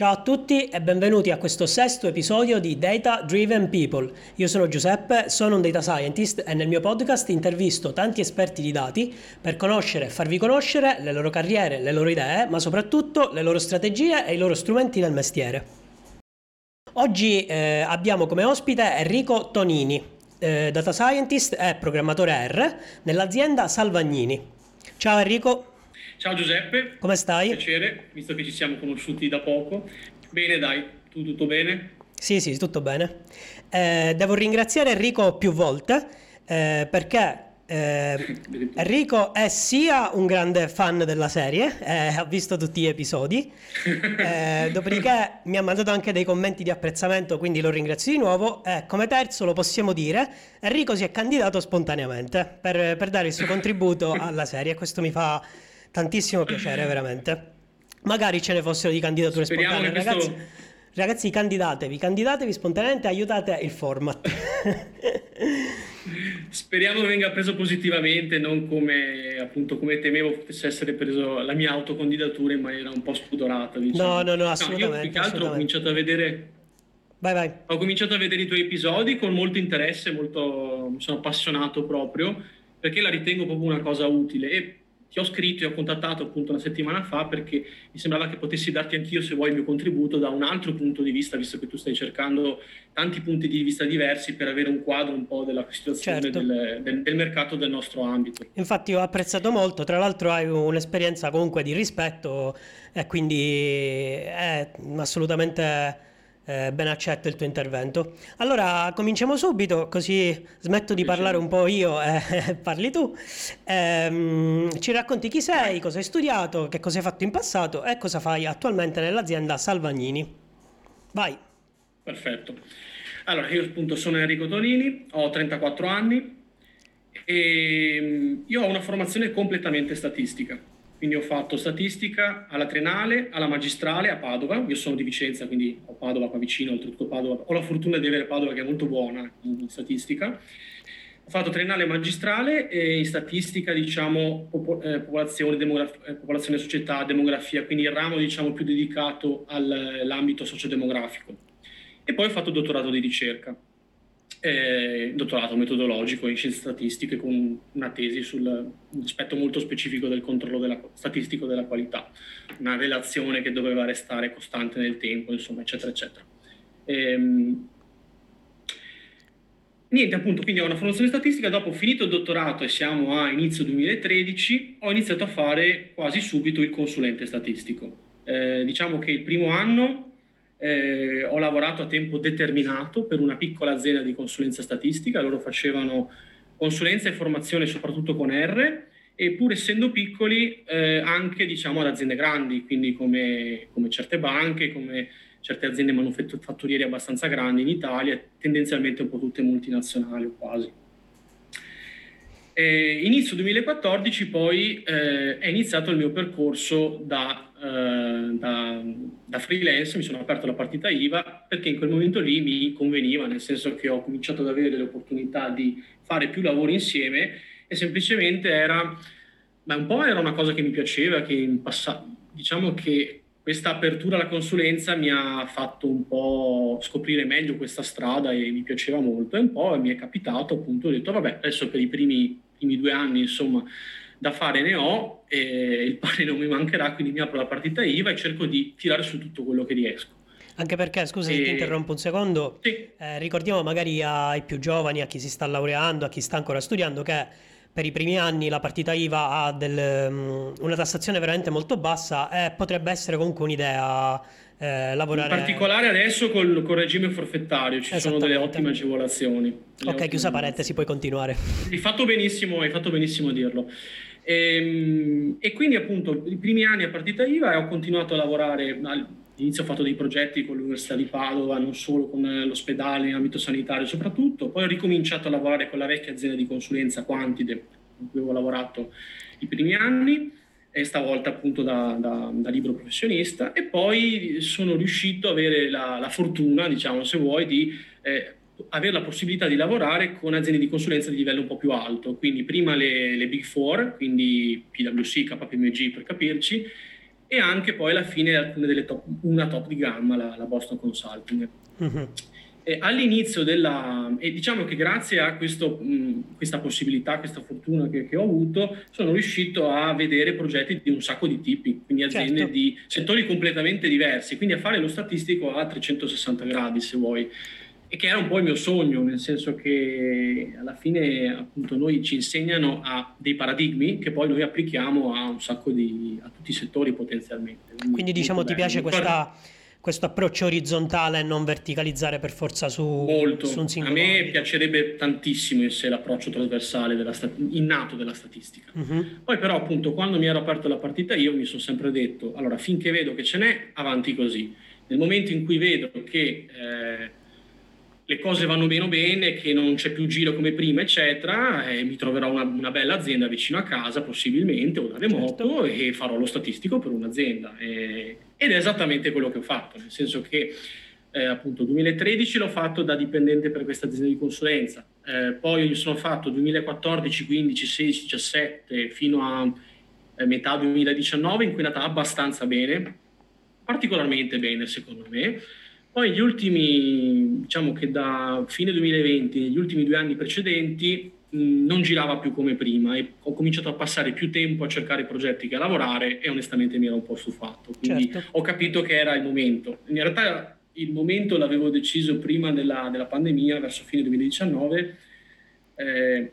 Ciao a tutti e benvenuti a questo sesto episodio di Data Driven People. Io sono Giuseppe, sono un data scientist e nel mio podcast intervisto tanti esperti di dati per conoscere e farvi conoscere le loro carriere, le loro idee, ma soprattutto le loro strategie e i loro strumenti del mestiere. Oggi eh, abbiamo come ospite Enrico Tonini, eh, data scientist e programmatore R nell'azienda Salvagnini. Ciao Enrico. Ciao Giuseppe. Come stai? Piacere, visto che ci siamo conosciuti da poco. Bene, dai, tu tutto bene? Sì, sì, tutto bene. Eh, devo ringraziare Enrico più volte eh, perché eh, Enrico è sia un grande fan della serie, eh, ha visto tutti gli episodi, eh, dopodiché mi ha mandato anche dei commenti di apprezzamento, quindi lo ringrazio di nuovo. E come terzo lo possiamo dire, Enrico si è candidato spontaneamente per, per dare il suo contributo alla serie, questo mi fa tantissimo piacere, veramente. Magari ce ne fossero di candidature Speriamo spontanee, questo... ragazzi. Ragazzi, candidatevi, candidatevi spontaneamente, aiutate il format. Speriamo che venga preso positivamente, non come appunto come temevo potesse essere preso la mia autocandidatura in maniera un po' spudorata. Diciamo. No, no, no, assolutamente. No, io più che altro ho cominciato a vedere. Vai, vai. Ho cominciato a vedere i tuoi episodi con molto interesse, molto, mi sono appassionato proprio perché la ritengo proprio una cosa utile e ti ho scritto e ho contattato appunto una settimana fa perché mi sembrava che potessi darti anch'io, se vuoi, il mio contributo da un altro punto di vista, visto che tu stai cercando tanti punti di vista diversi per avere un quadro un po' della situazione Certo. del, del- del mercato del nostro ambito. Infatti ho apprezzato molto, tra l'altro hai un'esperienza comunque di rispetto e quindi è assolutamente eh, ben accetto il tuo intervento. Allora cominciamo subito, così smetto di parlare un po' io e parli tu. Ehm, ci racconti chi sei, cosa hai studiato, che cosa hai fatto in passato e cosa fai attualmente nell'azienda Salvagnini. Vai. Perfetto. Allora, io appunto sono Enrico Tonini, ho 34 anni e mm, io ho una formazione completamente statistica. Quindi ho fatto statistica alla triennale, alla magistrale a Padova. Io sono di Vicenza, quindi ho Padova qua vicino, oltretutto Padova. Ho la fortuna di avere Padova che è molto buona in statistica. Ho fatto triennale e magistrale e in statistica, diciamo, popo- eh, popolazione, demograf- eh, popolazione, società, demografia, quindi il ramo, diciamo, più dedicato al- all'ambito sociodemografico. E poi ho fatto dottorato di ricerca, eh, dottorato metodologico in scienze statistiche con una tesi sul un aspetto molto specifico del controllo della- statistico della qualità, una relazione che doveva restare costante nel tempo, insomma, eccetera, eccetera. Ehm, Niente, appunto, quindi ho una formazione statistica, dopo ho finito il dottorato e siamo a inizio 2013, ho iniziato a fare quasi subito il consulente statistico. Eh, diciamo che il primo anno eh, ho lavorato a tempo determinato per una piccola azienda di consulenza statistica, loro facevano consulenza e formazione soprattutto con R e pur essendo piccoli eh, anche diciamo ad aziende grandi, quindi come, come certe banche, come certe aziende manufatturiere abbastanza grandi in Italia, tendenzialmente un po' tutte multinazionali o quasi. Eh, inizio 2014 poi eh, è iniziato il mio percorso da, eh, da, da freelance, mi sono aperto la partita IVA perché in quel momento lì mi conveniva, nel senso che ho cominciato ad avere delle opportunità di fare più lavori insieme e semplicemente era, ma un po' era una cosa che mi piaceva, che in passato, diciamo che questa apertura alla consulenza mi ha fatto un po' scoprire meglio questa strada e mi piaceva molto e un po' mi è capitato appunto, ho detto vabbè adesso per i primi, primi due anni insomma da fare ne ho e il pane non mi mancherà quindi mi apro la partita IVA e cerco di tirare su tutto quello che riesco. Anche perché, scusa se ti interrompo un secondo, Sì, Eh, ricordiamo magari ai più giovani, a chi si sta laureando, a chi sta ancora studiando, che per i primi anni la partita IVA ha del, mm, una tassazione veramente molto bassa e potrebbe essere comunque un'idea eh, in lavorare. particolare adesso col, col regime forfettario ci sono delle ottime agevolazioni. Delle Ok, ottime chiusa parentesi, puoi continuare. Hai fatto benissimo, hai fatto benissimo a dirlo. Ehm, E, quindi appunto i primi anni a partita IVA e ho continuato a lavorare, all'inizio ho fatto dei progetti con l'Università di Padova, non solo con eh, l'ospedale in ambito sanitario soprattutto, poi ho ricominciato a lavorare con la vecchia azienda di consulenza Quantide, con cui avevo lavorato i primi anni, e stavolta appunto da, da- da libero professionista, e poi sono riuscito ad avere la, la fortuna, diciamo se vuoi, di eh, avere la possibilità di lavorare con aziende di consulenza di livello un po' più alto, quindi prima le, le Big Four, quindi PwC, KPMG per capirci, e anche poi alla fine alcune delle top, una top di gamma, la, la Boston Consulting. Eh, all'inizio della, e diciamo che grazie a questo, mh, questa possibilità, questa fortuna che, che, ho avuto, sono riuscito a vedere progetti di un sacco di tipi, quindi aziende certo. di settori completamente diversi, quindi a fare lo statistico a 360 gradi se vuoi e che era un po' il mio sogno, nel senso che alla fine appunto noi ci insegnano a dei paradigmi che poi noi applichiamo a un sacco di a tutti i settori potenzialmente. Quindi, Quindi diciamo ti piace questa, questo approccio orizzontale e non verticalizzare per forza su, Molto. su un singolo. A me ambito. piacerebbe tantissimo in sé l'approccio trasversale della stat- innato della statistica. Uh-huh. Poi però appunto quando mi ero aperto la partita io mi sono sempre detto allora finché vedo che ce n'è avanti così. Nel momento in cui vedo che eh, le cose vanno meno bene, che non c'è più giro come prima, eccetera, e mi troverò una, una bella azienda vicino a casa, possibilmente, o da remoto, certo. e farò lo statistico per un'azienda. E, ed è esattamente quello che ho fatto, nel senso che eh, appunto 2013 l'ho fatto da dipendente per questa azienda di consulenza, eh, poi mi sono fatto 2014, 15, 16, 17 fino a eh, metà 2019 in cui è andata abbastanza bene, particolarmente bene secondo me. Poi gli ultimi, diciamo che da fine 2020, gli ultimi due anni precedenti, mh, non girava più come prima e ho cominciato a passare più tempo a cercare progetti che a lavorare e onestamente mi ero un po' stufato. Quindi certo. ho capito che era il momento. In realtà il momento l'avevo deciso prima della, della pandemia, verso fine 2019. Eh,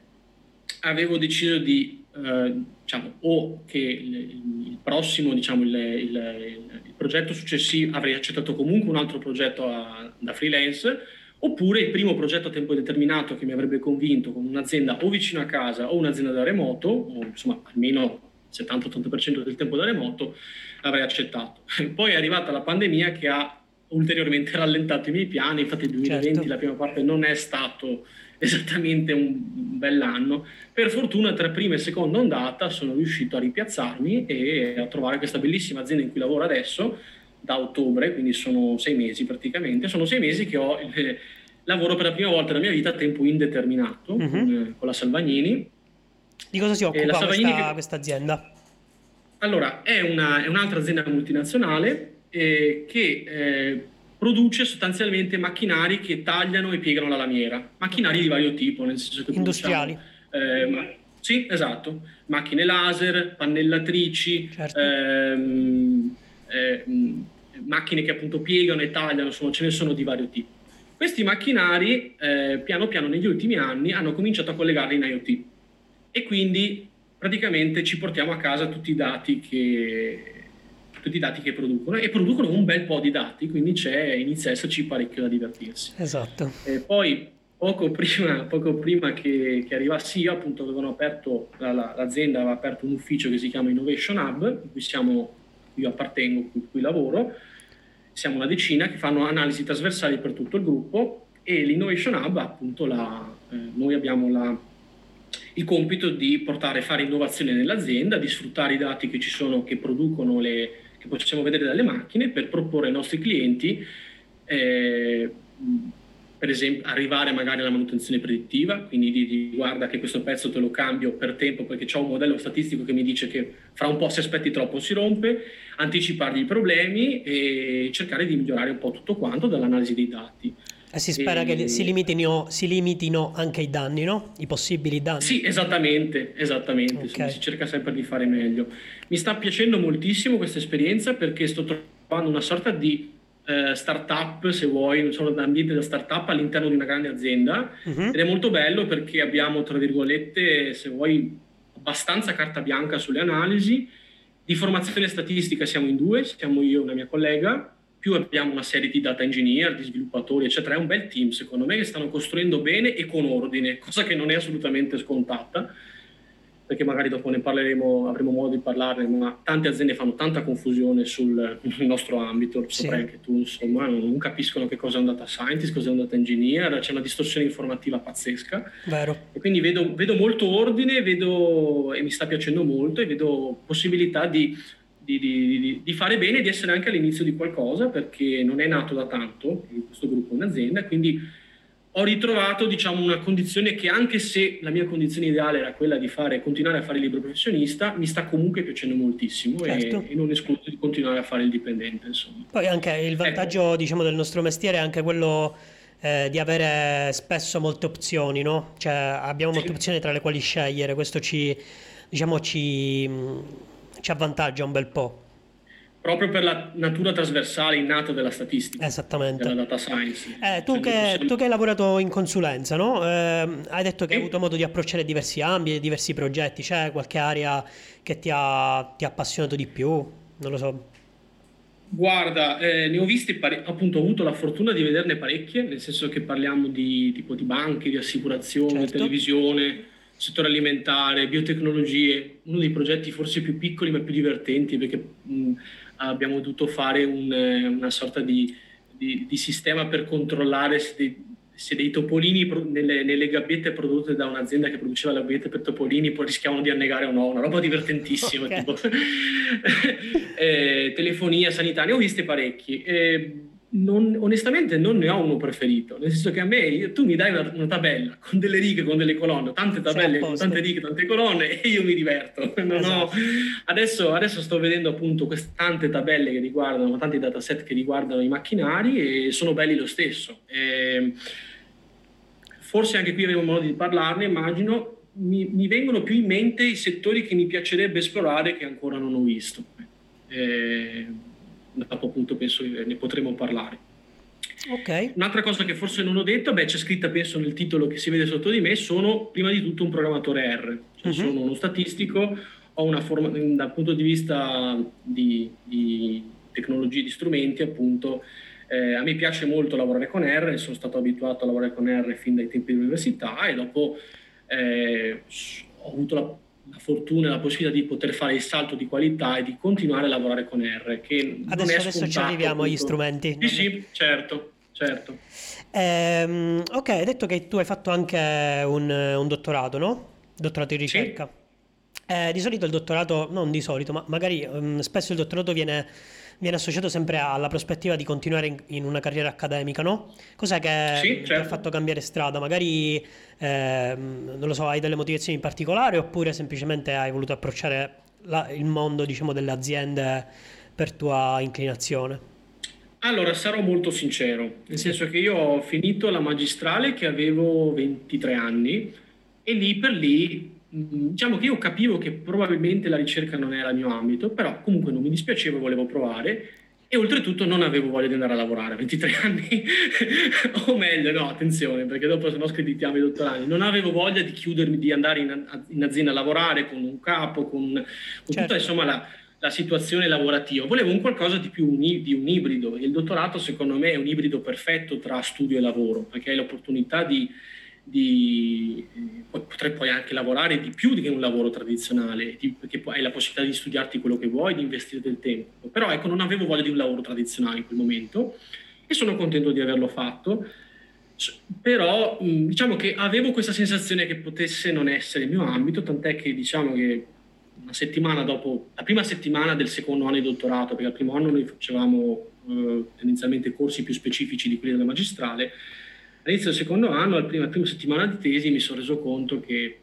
avevo deciso di, eh, diciamo, o che il, il prossimo, diciamo, il, il, il, progetto successivo, avrei accettato comunque un altro progetto a, da freelance, oppure il primo progetto a tempo determinato che mi avrebbe convinto con un'azienda o vicino a casa o un'azienda da remoto, o insomma almeno il 70-80% del tempo da remoto, avrei accettato. Poi è arrivata la pandemia che ha ulteriormente rallentato i miei piani, infatti il 2020 certo. la prima parte non è stato esattamente un bell'anno. Per fortuna tra prima e seconda ondata sono riuscito a ripiazzarmi e a trovare questa bellissima azienda in cui lavoro adesso da ottobre, quindi sono sei mesi praticamente, sono sei mesi che ho eh, lavoro per la prima volta nella mia vita a tempo indeterminato uh-huh. con, eh, con, la Salvagnini. Di cosa si occupa questa, che... questa, azienda? Allora, è, una, è un'altra azienda multinazionale eh, che eh, produce sostanzialmente macchinari che tagliano e piegano la lamiera, macchinari di vario tipo, nel senso che industriali. Eh, ma, sì, esatto, macchine laser, pannellatrici, certo. ehm, eh, macchine che appunto piegano e tagliano, insomma ce ne sono di vario tipo. Questi macchinari eh, piano piano negli ultimi anni hanno cominciato a collegarli in IoT e quindi praticamente ci portiamo a casa tutti i dati che, tutti i dati che producono e producono un bel po' di dati, quindi c'è, inizia a esserci parecchio da divertirsi. Esatto. E poi poco prima, poco prima che, che, arrivassi io, appunto, avevano aperto, la, la, l'azienda aveva aperto un ufficio che si chiama Innovation Hub, in cui siamo, io appartengo, in cui lavoro, siamo una decina che fanno analisi trasversali per tutto il gruppo e l'Innovation Hub, appunto, la, eh, noi abbiamo la, il compito di portare, fare innovazione nell'azienda, di sfruttare i dati che ci sono, che producono le, che possiamo vedere dalle macchine per proporre ai nostri clienti, eh, per esempio, arrivare magari alla manutenzione predittiva, quindi di, di, guarda che questo pezzo te lo cambio per tempo perché ho un modello statistico che mi dice che fra un po' se aspetti troppo si rompe, anticipargli i problemi e cercare di migliorare un po' tutto quanto dall'analisi dei dati. E si spera e... che si limitino, si limitino, anche i danni, no? I possibili danni. Sì, esattamente, esattamente. Okay. Insomma, si cerca sempre di fare meglio. Mi sta piacendo moltissimo questa esperienza perché sto trovando una sorta di eh, startup, se vuoi, un solo ambiente da startup all'interno di una grande azienda. Uh-huh. Ed è molto bello perché abbiamo, tra virgolette, se vuoi, abbastanza carta bianca sulle analisi. Di formazione statistica siamo in due, siamo io e una mia collega più abbiamo una serie di data engineer, di sviluppatori, eccetera. È un bel team, secondo me, che stanno costruendo bene e con ordine, cosa che non è assolutamente scontata perché magari dopo ne parleremo, avremo modo di parlarne, ma tante aziende fanno tanta confusione sul nostro ambito, lo saprai sì. anche tu, insomma, non capiscono che cosa è un data scientist, cosa è un data engineer, c'è una distorsione informativa pazzesca. Vero. E quindi vedo, vedo molto ordine vedo, e mi sta piacendo molto e vedo possibilità di, di, di, di, fare bene di essere anche all'inizio di qualcosa, perché non è nato da tanto, questo gruppo è un'azienda, quindi ho ritrovato diciamo, una condizione che anche se la mia condizione ideale era quella di fare, continuare a fare il libro professionista, mi sta comunque piacendo moltissimo certo. e, e, non escludo di continuare a fare il dipendente. Insomma. Poi anche il ecco. vantaggio ecco. diciamo, del nostro mestiere è anche quello eh, di avere spesso molte opzioni, no? Cioè abbiamo molte sì. opzioni tra le quali scegliere, questo ci, diciamo, ci, ci avvantaggia un bel po' proprio per la natura trasversale innata della statistica. Esattamente. Della data science. Eh, tu, cioè, che, tu, che, hai lavorato in consulenza, no? eh, hai detto che e... hai avuto modo di approcciare diversi ambiti, diversi progetti, c'è qualche area che ti ha, ti ha appassionato di più? Non lo so. Guarda, eh, ne ho viste pare- appunto ho avuto la fortuna di vederne parecchie, nel senso che parliamo di tipo di banche, di assicurazione, certo. televisione, settore alimentare, biotecnologie, uno dei progetti forse più piccoli ma più divertenti perché mh, abbiamo dovuto fare un, una sorta di, di, di, sistema per controllare se dei, se dei topolini nelle, nelle, gabbiette prodotte da un'azienda che produceva le gabbiette per topolini poi rischiavano di annegare o no, una roba divertentissima, okay. eh, telefonia, sanità, ne ho viste parecchi. Eh, non, onestamente non ne ho uno preferito, nel senso che a me tu mi dai una, una tabella con delle righe, con delle colonne, tante tabelle, con tante righe, tante colonne e io mi diverto. Esatto. Ho, adesso, adesso, sto vedendo appunto queste tante tabelle che riguardano, tanti dataset che riguardano i macchinari e sono belli lo stesso. E forse anche qui avremo modo di parlarne, immagino. Mi, mi, vengono più in mente i settori che mi piacerebbe esplorare che ancora non ho visto. E, dopo appunto penso che ne potremo parlare. Okay. Un'altra cosa che forse non ho detto, beh, c'è scritta penso nel titolo che si vede sotto di me, sono prima di tutto un programmatore R, cioè, uh-huh. sono uno statistico, ho una forma, dal punto di vista di, di tecnologie, di strumenti appunto, eh, a me piace molto lavorare con R, sono stato abituato a lavorare con R fin dai tempi dell'università e dopo eh, ho avuto la la fortuna e la possibilità di poter fare il salto di qualità e di continuare a lavorare con R. Che adesso, adesso ci arriviamo agli strumenti. Sì, sì, certo. Certo. Ehm, ok, hai detto che tu hai fatto anche un, un dottorato, no? Dottorato in ricerca. Sì. Eh, di solito il dottorato, non di solito, ma magari um, spesso il dottorato viene viene associato sempre alla prospettiva di continuare in, in una carriera accademica, no? Cos'è che sì, certo. ti ha certo. fatto cambiare strada? Magari, eh, non lo so, hai delle motivazioni particolari oppure semplicemente hai voluto approcciare la, il mondo, diciamo, delle aziende per tua inclinazione? Allora, sarò molto sincero, nel senso che io ho finito la magistrale che avevo 23 anni e lì per lì diciamo che io capivo che probabilmente la ricerca non era il mio ambito, però comunque non mi dispiaceva, volevo provare e oltretutto non avevo voglia di andare a lavorare a 23 anni, o meglio, no, attenzione, perché dopo se no screditiamo i dottorandi, non avevo voglia di chiudermi, di andare in, in azienda a lavorare con un capo, con, con certo. tutta insomma la, la, situazione lavorativa, volevo un qualcosa di più un, di un ibrido e il dottorato secondo me è un ibrido perfetto tra studio e lavoro, perché hai l'opportunità di di, eh, potrei poi anche lavorare di più di un lavoro tradizionale, di, perché hai la possibilità di studiarti quello che vuoi, di investire del tempo. Però ecco, non avevo voglia di un lavoro tradizionale in quel momento e sono contento di averlo fatto. Però diciamo che avevo questa sensazione che potesse non essere il mio ambito, tant'è che diciamo che una settimana dopo, la prima settimana del secondo anno di dottorato, perché al primo anno noi facevamo eh, tendenzialmente corsi più specifici di quelli della magistrale, all'inizio del secondo anno, alla prima, prima settimana di tesi, mi sono reso conto che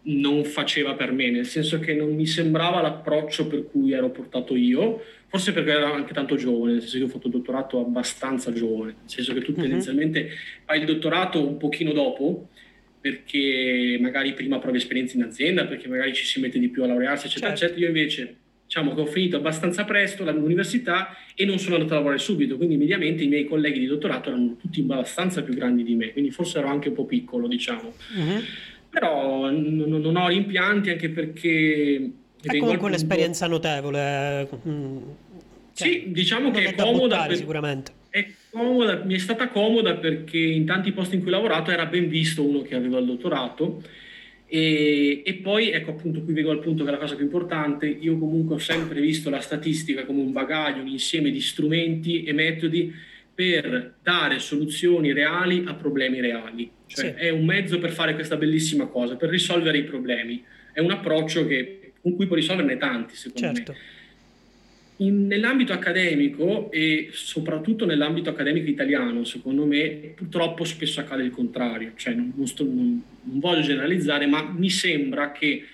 non faceva per me, nel senso che non mi sembrava l'approccio per cui ero portato io, forse perché ero anche tanto giovane, nel senso che ho fatto il dottorato abbastanza giovane, nel senso che tu uh-huh. tendenzialmente fai il dottorato un pochino dopo, perché magari prima provi esperienza in azienda, perché magari ci si mette di più a laurearsi, eccetera, certo. eccetera. Io invece diciamo che ho finito abbastanza presto l'università e non sono andato a lavorare subito, quindi mediamente i miei colleghi di dottorato erano tutti abbastanza più grandi di me, quindi forse ero anche un po' piccolo, diciamo. Uh-huh. Però n- non ho rimpianti anche perché... È comunque un'esperienza notevole. Mm. Cioè, sì, diciamo che è, è comoda. Buttare, per... Sicuramente. È comoda, mi è stata comoda perché in tanti posti in cui ho lavorato era ben visto uno che aveva il dottorato e, e, poi, ecco appunto, qui vengo al punto che è la cosa più importante, io comunque ho sempre visto la statistica come un bagaglio, un insieme di strumenti e metodi per dare soluzioni reali a problemi reali. Cioè sì. è un mezzo per fare questa bellissima cosa, per risolvere i problemi. È un approccio che, con cui puoi risolverne tanti, secondo certo. me. In, nell'ambito accademico e soprattutto nell'ambito accademico italiano, secondo me, purtroppo spesso accade il contrario. Cioè, non, non, sto, non, non voglio generalizzare, ma mi sembra che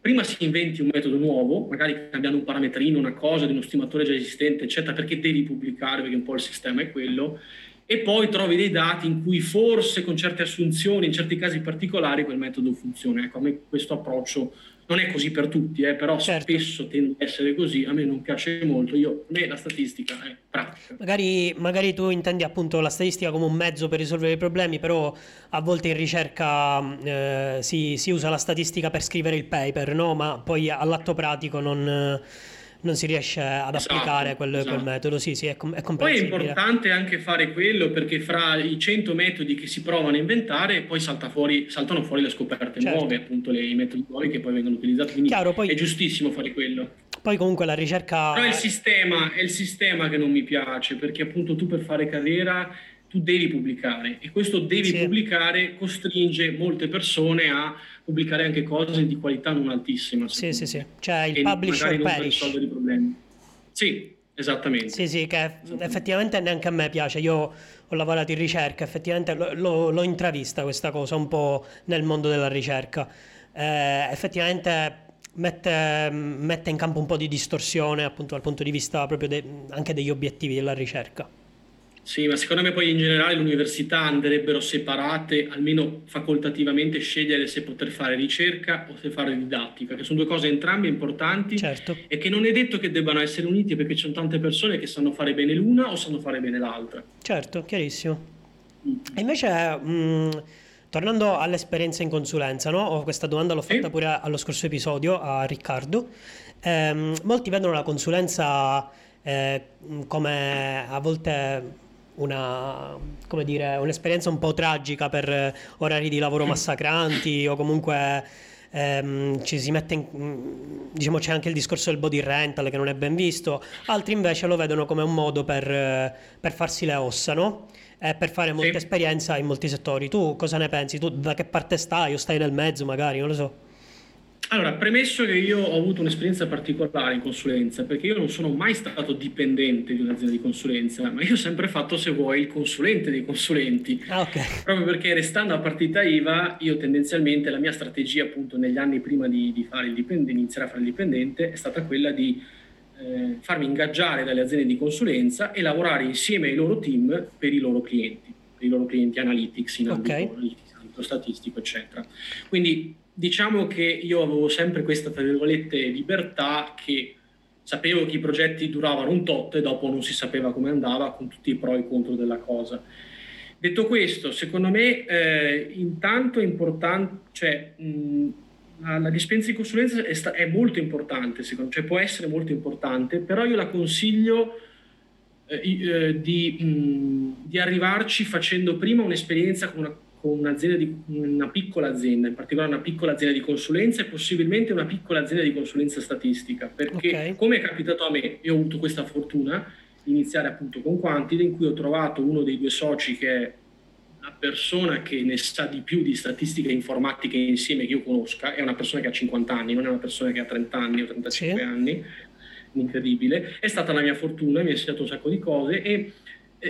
prima si inventi un metodo nuovo, magari cambiando un parametrino, una cosa di uno stimatore già esistente, eccetera, perché devi pubblicare, perché un po' il sistema è quello, e poi trovi dei dati in cui forse con certe assunzioni, in certi casi particolari, quel metodo funziona. Ecco, a me questo approccio non è così per tutti, eh, però certo. spesso tende a essere così, a me non piace molto, io, a me la statistica è pratica. Magari, magari, tu intendi appunto la statistica come un mezzo per risolvere i problemi, però a volte in ricerca eh, si, si, usa la statistica per scrivere il paper, no? ma poi all'atto pratico non non si riesce ad esatto, applicare quel, esatto. quel, metodo. Sì, sì, è, com- è Poi è importante anche fare quello perché fra i 100 metodi che si provano a inventare poi salta fuori, saltano fuori le scoperte certo. nuove, appunto le, i metodi nuovi che poi vengono utilizzati. Quindi Chiaro, poi... è giustissimo fare quello. Poi comunque la ricerca... Però è il sistema, è il sistema che non mi piace perché appunto tu per fare carriera tu devi pubblicare e questo devi sì. pubblicare costringe molte persone a pubblicare anche cose di qualità non altissima. Sì, sì, sì, cioè il publisher perish. Sì, esattamente. Sì, sì, che effettivamente neanche a me piace. Io ho lavorato in ricerca, effettivamente l'ho, l'ho intravista questa cosa un po' nel mondo della ricerca. Eh, effettivamente mette, mette, in campo un po' di distorsione appunto dal punto di vista proprio de, anche degli obiettivi della ricerca. Sì, ma secondo me poi in generale le università andrebbero separate, almeno facoltativamente, scegliere se poter fare ricerca o se fare didattica, che sono due cose entrambe importanti certo. e che non è detto che debbano essere uniti perché ci sono tante persone che sanno fare bene l'una o sanno fare bene l'altra. Certo, chiarissimo. Mm. E invece, mh, mm, tornando all'esperienza in consulenza, no? questa domanda l'ho fatta pure allo scorso episodio a Riccardo. Eh, molti vedono la consulenza eh, come a volte una, come dire, un'esperienza un po' tragica per orari di lavoro massacranti o comunque ehm, ci si mette in, diciamo c'è anche il discorso del body rental che non è ben visto, altri invece lo vedono come un modo per, per farsi le ossa, no? E per fare molta sì. esperienza in molti settori. Tu cosa ne pensi? Tu da che parte stai o stai nel mezzo magari? Non lo so. Allora, premesso che io ho avuto un'esperienza particolare in consulenza, perché io non sono mai stato dipendente di un'azienda di consulenza, ma io ho sempre fatto, se vuoi, il consulente dei consulenti. Ah, okay. Proprio perché restando a partita IVA, io tendenzialmente la mia strategia, appunto, negli anni prima di, di fare il dipendente, iniziare a fare il dipendente, è stata quella di eh, farmi ingaggiare dalle aziende di consulenza e lavorare insieme ai loro team per i loro clienti, per i loro clienti analytics in ambito, okay. in ambito statistico, eccetera. Quindi diciamo che io avevo sempre questa, tra virgolette, libertà che sapevo che i progetti duravano un tot e dopo non si sapeva come andava con tutti i pro e i contro della cosa. Detto questo, secondo me eh, intanto è importante, cioè mh, la, la, dispensa di consulenza è, sta, è molto importante, secondo, cioè può essere molto importante, però io la consiglio eh, eh, di, mh, di arrivarci facendo prima un'esperienza con una con un'azienda di, una piccola azienda, in particolare una piccola azienda di consulenza e possibilmente una piccola azienda di consulenza statistica, perché okay. come è capitato a me, io ho avuto questa fortuna di iniziare appunto con Quantide, in cui ho trovato uno dei due soci che è una persona che ne sa di più di statistica e informatica insieme che io conosca, è una persona che ha 50 anni, non è una persona che ha 30 anni o 35 sì. anni, incredibile, è stata la mia fortuna, mi ha insegnato un sacco di cose e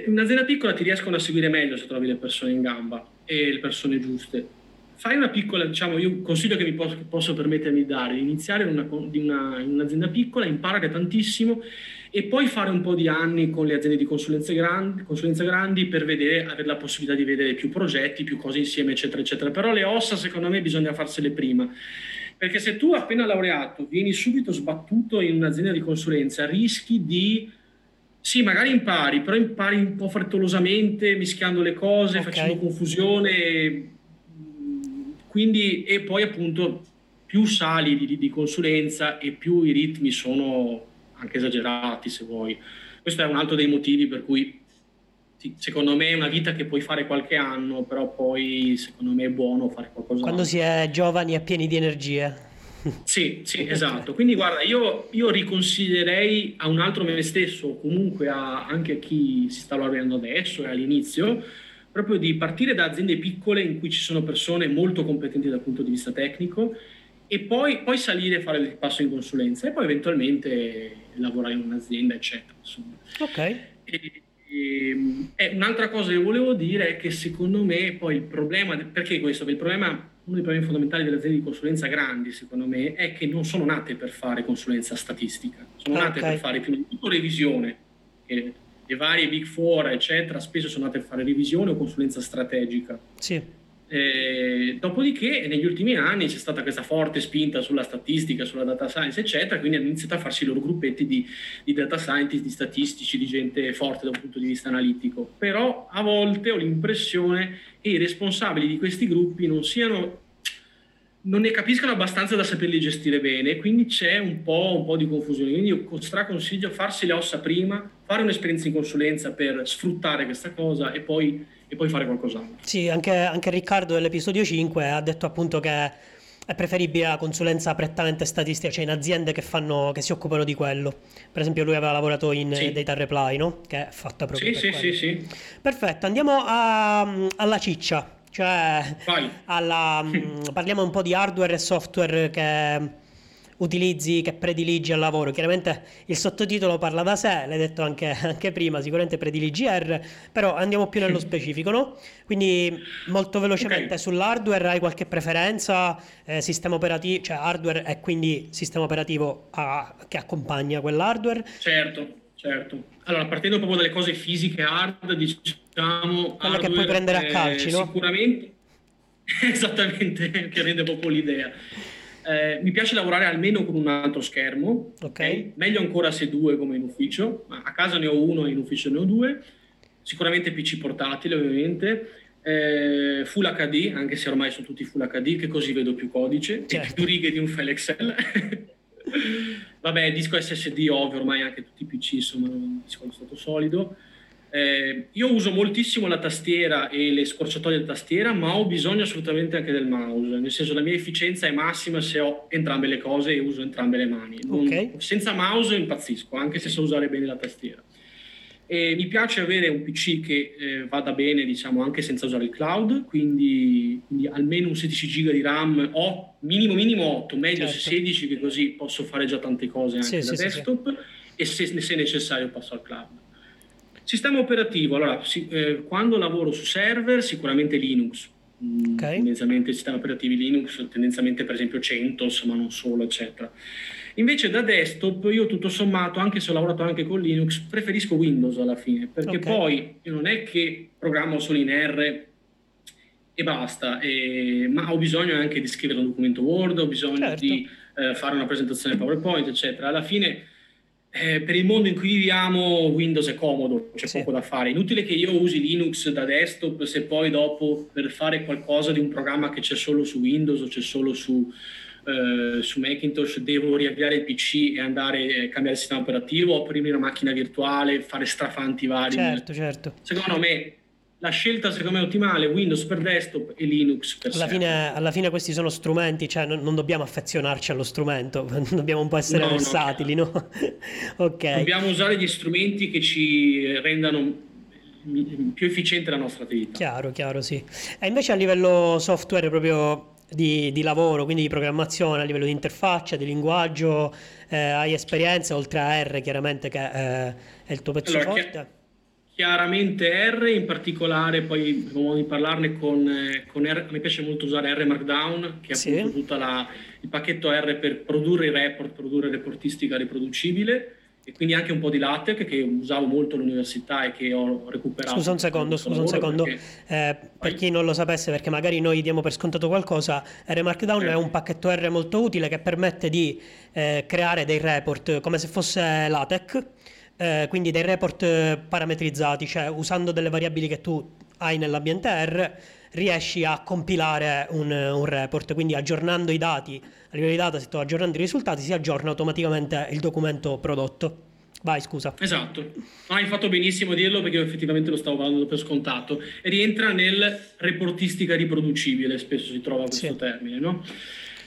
in un'azienda piccola ti riescono a seguire meglio se trovi le persone in gamba e le persone giuste. Fai una piccola, diciamo, io consiglio che mi posso, posso permettermi di dare, iniziare in, una, una, in un'azienda piccola, imparare tantissimo e poi fare un po' di anni con le aziende di consulenza grandi, consulenza grandi per vedere, avere la possibilità di vedere più progetti, più cose insieme, eccetera, eccetera. Però le ossa, secondo me, bisogna farsele prima. Perché se tu appena laureato vieni subito sbattuto in un'azienda di consulenza, rischi di sì, magari impari, però impari un po' frettolosamente, mischiando le cose, okay. facendo confusione. Quindi, e poi appunto più sali di, di, consulenza e più i ritmi sono anche esagerati, se vuoi. Questo è un altro dei motivi per cui secondo me è una vita che puoi fare qualche anno, però poi secondo me è buono fare qualcosa. Quando si è giovani e pieni di energie. Sì, sì, esatto. Quindi guarda, io, io riconsiglierei a un altro me stesso, o comunque a, anche a chi si sta laureando adesso e all'inizio, proprio di partire da aziende piccole in cui ci sono persone molto competenti dal punto di vista tecnico e poi, poi, salire e fare il passo in consulenza e poi eventualmente lavorare in un'azienda, eccetera. Insomma. Ok. E, e, un'altra cosa che volevo dire è che secondo me poi il problema, perché questo? Il problema, uno dei problemi fondamentali delle aziende di consulenza grandi, secondo me, è che non sono nate per fare consulenza statistica, sono nate okay. per fare prima di tutto revisione. Le varie Big Four, eccetera, spesso sono nate per fare revisione o consulenza strategica. Sì eh, dopodiché negli ultimi anni c'è stata questa forte spinta sulla statistica, sulla data science, eccetera, quindi hanno iniziato a farsi i loro gruppetti di, di, data scientist, di statistici, di gente forte da un punto di vista analitico. Però a volte ho l'impressione che i responsabili di questi gruppi non siano non ne capiscono abbastanza da saperli gestire bene, quindi c'è un po', un po', di confusione. Quindi io straconsiglio farsi le ossa prima, fare un'esperienza in consulenza per sfruttare questa cosa e poi e poi fare qualcos'altro. Sì, anche, anche Riccardo dell'episodio 5 ha detto appunto che è preferibile la consulenza prettamente statistica, cioè in aziende che, fanno, che si occupano di quello. Per esempio lui aveva lavorato in sì. Data Reply, no? Che è fatta proprio sì, sì, sì, sì. Perfetto, andiamo a, alla ciccia, cioè alla, parliamo un po' di hardware e software che utilizzi, che prediligi al lavoro. Chiaramente il sottotitolo parla da sé, l'hai detto anche, anche prima, sicuramente prediligi R, però andiamo più nello specifico, no? Quindi molto velocemente okay. sull'hardware hai qualche preferenza, eh, sistema operativo, cioè hardware e quindi sistema operativo a, che accompagna quell'hardware? Certo, certo. Allora, partendo proprio dalle cose fisiche hard, diciamo... Quelle che puoi prendere a calci, eh, no? Sicuramente, esattamente, che rende proprio l'idea. Eh, mi piace lavorare almeno con un altro schermo, okay. meglio ancora se due come in ufficio, a casa ne ho uno e in ufficio ne ho due, sicuramente PC portatile ovviamente, eh, Full HD, anche se ormai sono tutti Full HD, che così vedo più codice certo. e più righe di un file Excel. Vabbè, disco SSD ovvio, ormai anche tutti i PC, insomma, un disco stato solido. Eh, io uso moltissimo la tastiera e le scorciatoie della tastiera, ma ho bisogno assolutamente anche del mouse, nel senso la mia efficienza è massima se ho entrambe le cose e uso entrambe le mani. Non, okay. Senza mouse impazzisco, anche se so usare bene la tastiera. E mi piace avere un PC che eh, vada bene, diciamo, anche senza usare il cloud, quindi, quindi, almeno un 16 GB di RAM o minimo minimo 8, meglio certo. 16 che così posso fare già tante cose anche sì, da sì, desktop sì, e se, se necessario passo al cloud. Sistema operativo, allora, si, eh, quando lavoro su server sicuramente Linux, mm, okay. tendenzialmente sistemi operativi Linux, tendenzialmente per esempio CentOS, ma non solo, eccetera. Invece da desktop io tutto sommato, anche se ho lavorato anche con Linux, preferisco Windows alla fine, perché okay. poi non è che programmo solo in R e basta, e, ma ho bisogno anche di scrivere un documento Word, ho bisogno certo. di eh, fare una presentazione PowerPoint, eccetera. Alla fine eh, per il mondo in cui viviamo Windows è comodo, c'è sì. poco da fare. Inutile che io usi Linux da desktop se poi dopo per fare qualcosa di un programma che c'è solo su Windows o c'è solo su, eh, su Macintosh devo riavviare il PC e andare a eh, cambiare il sistema operativo o aprire una macchina virtuale, fare strafanti vari. Certo, certo. Secondo me la scelta secondo me è ottimale, Windows per desktop e Linux per alla fine, alla fine, questi sono strumenti, cioè non, non, dobbiamo affezionarci allo strumento, dobbiamo un po' essere no, versatili, no? no? ok. Dobbiamo usare gli strumenti che ci rendano più efficiente la nostra attività. Chiaro, chiaro, sì. E invece a livello software proprio di, di lavoro, quindi di programmazione, a livello di interfaccia, di linguaggio, eh, hai esperienze oltre a R chiaramente che eh, è il tuo pezzo allora, forte? Chiaramente R, in particolare poi modo di parlarne con, eh, con R, mi piace molto usare R Markdown, che è sì. appunto tutto il pacchetto R per produrre i report, produrre reportistica riproducibile e quindi anche un po' di LaTeX che usavo molto all'università e che ho recuperato. Scusa un secondo, scusa un secondo. Perché... Eh, per chi non lo sapesse, perché magari noi diamo per scontato qualcosa, R Markdown eh. è un pacchetto R molto utile che permette di eh, creare dei report come se fosse LaTeX eh, quindi dei report eh, parametrizzati, cioè usando delle variabili che tu hai nell'ambiente R, riesci a compilare un, un, report, quindi aggiornando i dati, a livello di dataset o aggiornando i risultati, si aggiorna automaticamente il documento prodotto. Vai, scusa. Esatto, hai fatto benissimo a dirlo perché io effettivamente lo stavo dando per scontato. E rientra nel reportistica riproducibile, spesso si trova questo sì. termine, no?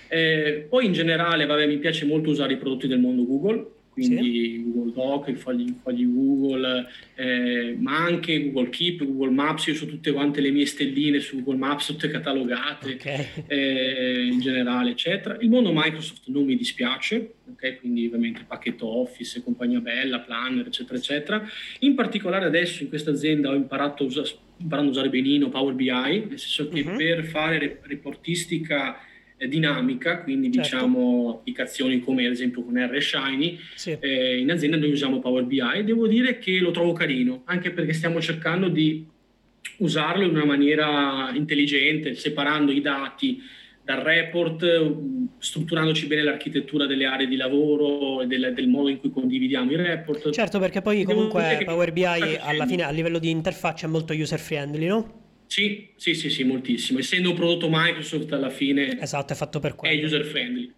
Eh, poi in generale, vabbè, mi piace molto usare i prodotti del mondo Google, quindi sì. Google Doc, i fogli, i fogli Google, eh, ma anche Google Keep, Google Maps, io ho tutte quante le mie stelline su Google Maps, tutte catalogate okay. eh, in generale, eccetera. Il mondo Microsoft non mi dispiace, okay? quindi ovviamente pacchetto Office, compagnia bella, planner, eccetera, eccetera. In particolare adesso in questa azienda ho imparato a usare, imparando a usare benino Power BI, nel senso che uh-huh. per fare reportistica dinamica, quindi certo. diciamo applicazioni come ad esempio con R Shiny, sì. eh, in azienda noi usiamo Power BI, devo dire che lo trovo carino, anche perché stiamo cercando di usarlo in una maniera intelligente, separando i dati dal report, strutturandoci bene l'architettura delle aree di lavoro e del, del modo in cui condividiamo i report. Certo, perché poi comunque Power BI alla fine a livello di interfaccia è molto user friendly, no? Sì, sì, sì, sì, moltissimo. Essendo un prodotto Microsoft alla fine esatto, è fatto per quello. È user friendly.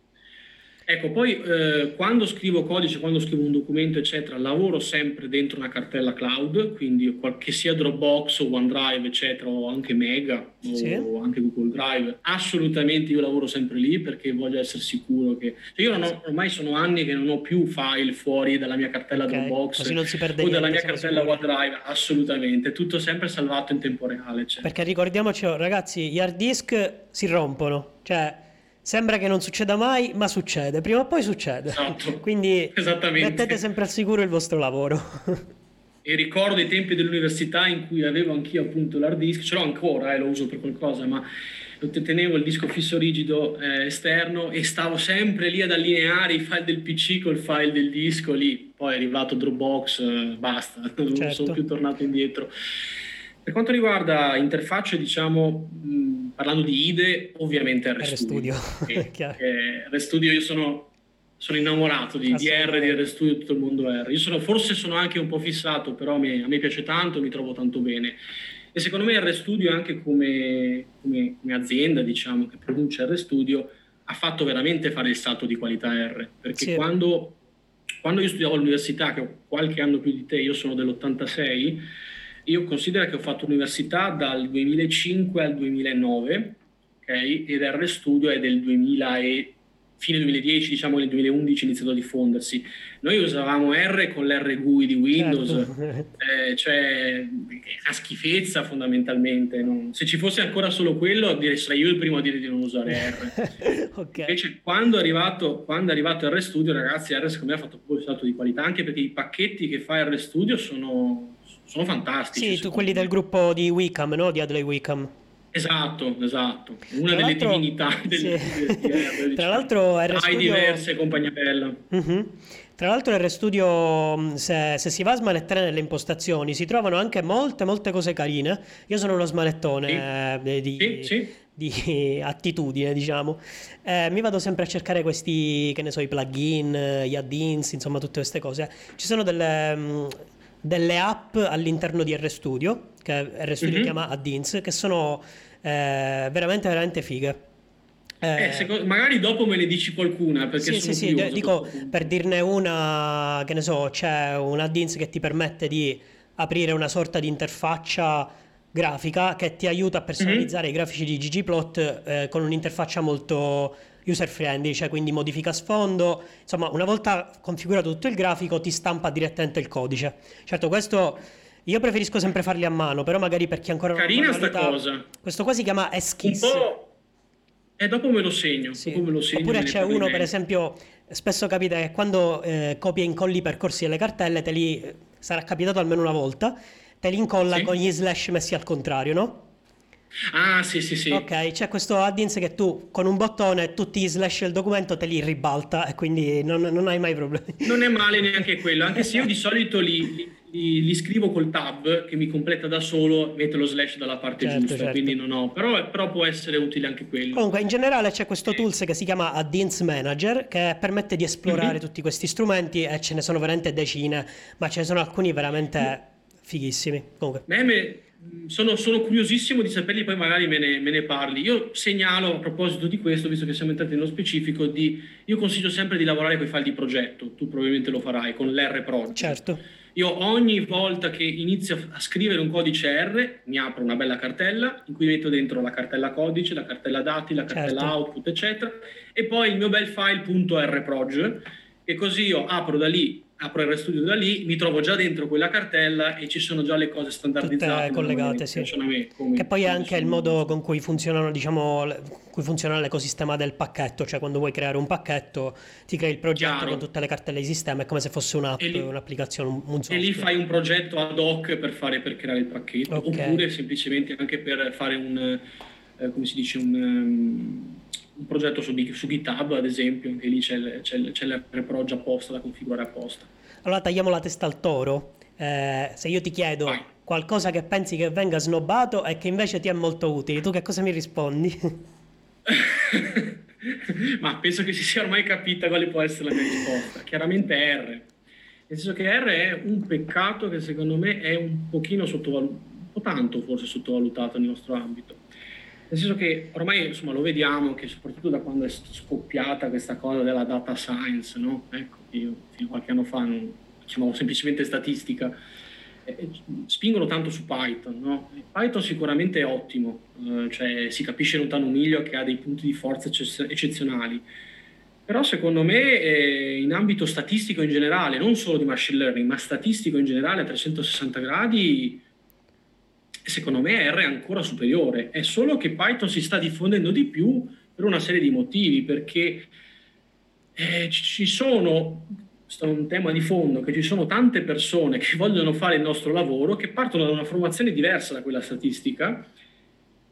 Ecco, poi eh, quando scrivo codice, quando scrivo un documento, eccetera, lavoro sempre dentro una cartella cloud, quindi che sia Dropbox o OneDrive, eccetera, o anche Mega sì. o anche Google Drive. Assolutamente io lavoro sempre lì perché voglio essere sicuro che... Cioè io ho, ormai sono anni che non ho più file fuori dalla mia cartella okay. Dropbox o dalla mia cartella sicuri. OneDrive, assolutamente. Tutto sempre salvato in tempo reale. Eccetera. Perché ricordiamoci, ragazzi, gli hard disk si rompono, cioè Sembra che non succeda mai, ma succede, prima o poi succede. Esatto. Quindi mettete sempre al sicuro il vostro lavoro. e ricordo i tempi dell'università in cui avevo anch'io appunto l'hard disk, ce l'ho ancora, eh, lo uso per qualcosa, ma tenevo il disco fisso rigido eh, esterno e stavo sempre lì ad allineare i file del PC col file del disco lì. Poi è arrivato Dropbox, eh, basta, non certo. sono più tornato indietro. Per quanto riguarda interfacce, diciamo, mh, parlando di IDE, ovviamente RStudio. RStudio. RStudio io sono, sono innamorato di, di, R, di RStudio, tutto il mondo R. Io sono, forse sono anche un po' fissato, però a me, a me piace tanto, mi trovo tanto bene. E secondo me RStudio anche come, come, come azienda, diciamo, che produce RStudio, ha fatto veramente fare il salto di qualità R. Perché sì. quando, quando io studiavo all'università, che ho qualche anno più di te, io sono dell'86, io considero che ho fatto università dal 2005 al 2009, ok? Ed RStudio è del 2000 e fine 2010, diciamo nel 2011 è iniziato a diffondersi. Noi usavamo R con l'R GUI di Windows, certo. eh, cioè una schifezza fondamentalmente. No? Se ci fosse ancora solo quello, direi sarei io il primo a dire di non usare R. okay. Invece quando è arrivato, quando è arrivato RStudio, ragazzi, R secondo me ha fatto proprio il salto di qualità, anche perché i pacchetti che fa RStudio sono sono fantastici. Sì, tu quelli del gruppo di Wickham, no? Di Adley Wickham. Esatto, esatto. Una Tra delle divinità del, sì. del, del, Tra l'altro RStudio... Hai diverse, compagnia bella. Uh-huh. Tra l'altro RStudio, se, se si va a smanettare nelle impostazioni, si trovano anche molte, molte cose carine. Io sono uno smanettone sì. eh, di... Sì, sì di attitudine, diciamo. Eh, mi vado sempre a cercare questi, che ne so, i plugin, gli add-ins, insomma, tutte queste cose. Ci sono delle, delle app all'interno di RStudio, che RStudio mm-hmm. chiama Addins, che sono eh, veramente, veramente fighe. Eh, eh, secondo, magari dopo me ne dici qualcuna perché sì, sì, sì, dico per dirne una che ne so c'è un add-ins che ti permette di aprire una sorta di interfaccia grafica che ti aiuta a personalizzare mm-hmm. i grafici di ggplot eh, con un'interfaccia molto user friendly, cioè quindi modifica sfondo, insomma una volta configurato tutto il grafico ti stampa direttamente il codice. Certo questo io preferisco sempre farli a mano, però magari per chi ancora Carina sta cosa. Questo qua si chiama Esquiss. Un po'... E dopo me lo segno. Sì. Me lo segno Oppure c'è uno, per esempio, spesso capita che quando eh, copia e incolli i percorsi delle cartelle, te li, sarà capitato almeno una volta, te li incolla sì. con gli slash messi al contrario, no? Ah, sì, sì, sì. Ok, c'è questo add-ins che tu con un bottone tutti i slash il documento te li ribalta e quindi non, non, hai mai problemi. Non è male neanche quello, anche se io di solito li, li, li, scrivo col tab che mi completa da solo, metto lo slash dalla parte certo, giusta, certo. quindi non ho, però, però, può essere utile anche quello. Comunque, in generale c'è questo tools che si chiama Add-ins Manager che permette di esplorare mm-hmm. tutti questi strumenti e ce ne sono veramente decine, ma ce ne sono alcuni veramente mm. fighissimi. Comunque. Meme sono, sono, curiosissimo di saperli, poi magari me ne, me ne, parli. Io segnalo a proposito di questo, visto che siamo entrati nello specifico, di, io consiglio sempre di lavorare con i file di progetto, tu probabilmente lo farai con l'R Project. Certo. Io ogni volta che inizio a scrivere un codice R, mi apro una bella cartella in cui metto dentro la cartella codice, la cartella dati, la cartella certo. output, eccetera, e poi il mio bel file .rproj che così io apro da lì apro il RStudio da lì, mi trovo già dentro quella cartella e ci sono già le cose standardizzate. Tutte collegate, sì. Me, come, che poi è anche il modo con cui funzionano, diciamo, cui funziona l'ecosistema del pacchetto, cioè quando vuoi creare un pacchetto ti crei il progetto Chiaro. con tutte le cartelle di sistema, è come se fosse un'app, lì, un'applicazione, un software. E lì fai un progetto ad hoc per, fare, per creare il pacchetto, okay. oppure semplicemente anche per fare un, eh, come si dice, un... Um, un progetto su, su, GitHub, ad esempio, anche lì c'è, c'è, c'è l'RPRO già apposta da configurare apposta. Allora tagliamo la testa al toro. Eh, se io ti chiedo Vai. qualcosa che pensi che venga snobbato e che invece ti è molto utile, tu che cosa mi rispondi? Ma penso che si sia ormai capita quale può essere la mia risposta. Chiaramente R. Nel senso che R è un peccato che secondo me è un pochino sottovalutato, un po' tanto forse sottovalutato nel nostro ambito nel senso che ormai insomma, lo vediamo che soprattutto da quando è scoppiata questa cosa della data science, no? ecco, io fino a qualche anno fa non, chiamavo semplicemente statistica, eh, spingono tanto su Python. No? Python sicuramente è ottimo, eh, cioè si capisce lontano un miglio che ha dei punti di forza eccezionali, però secondo me eh, in ambito statistico in generale, non solo di machine learning, ma statistico in generale a 360 gradi, secondo me R è ancora superiore, è solo che Python si sta diffondendo di più per una serie di motivi, perché eh, ci sono, questo è un tema di fondo, che ci sono tante persone che vogliono fare il nostro lavoro, che partono da una formazione diversa da quella statistica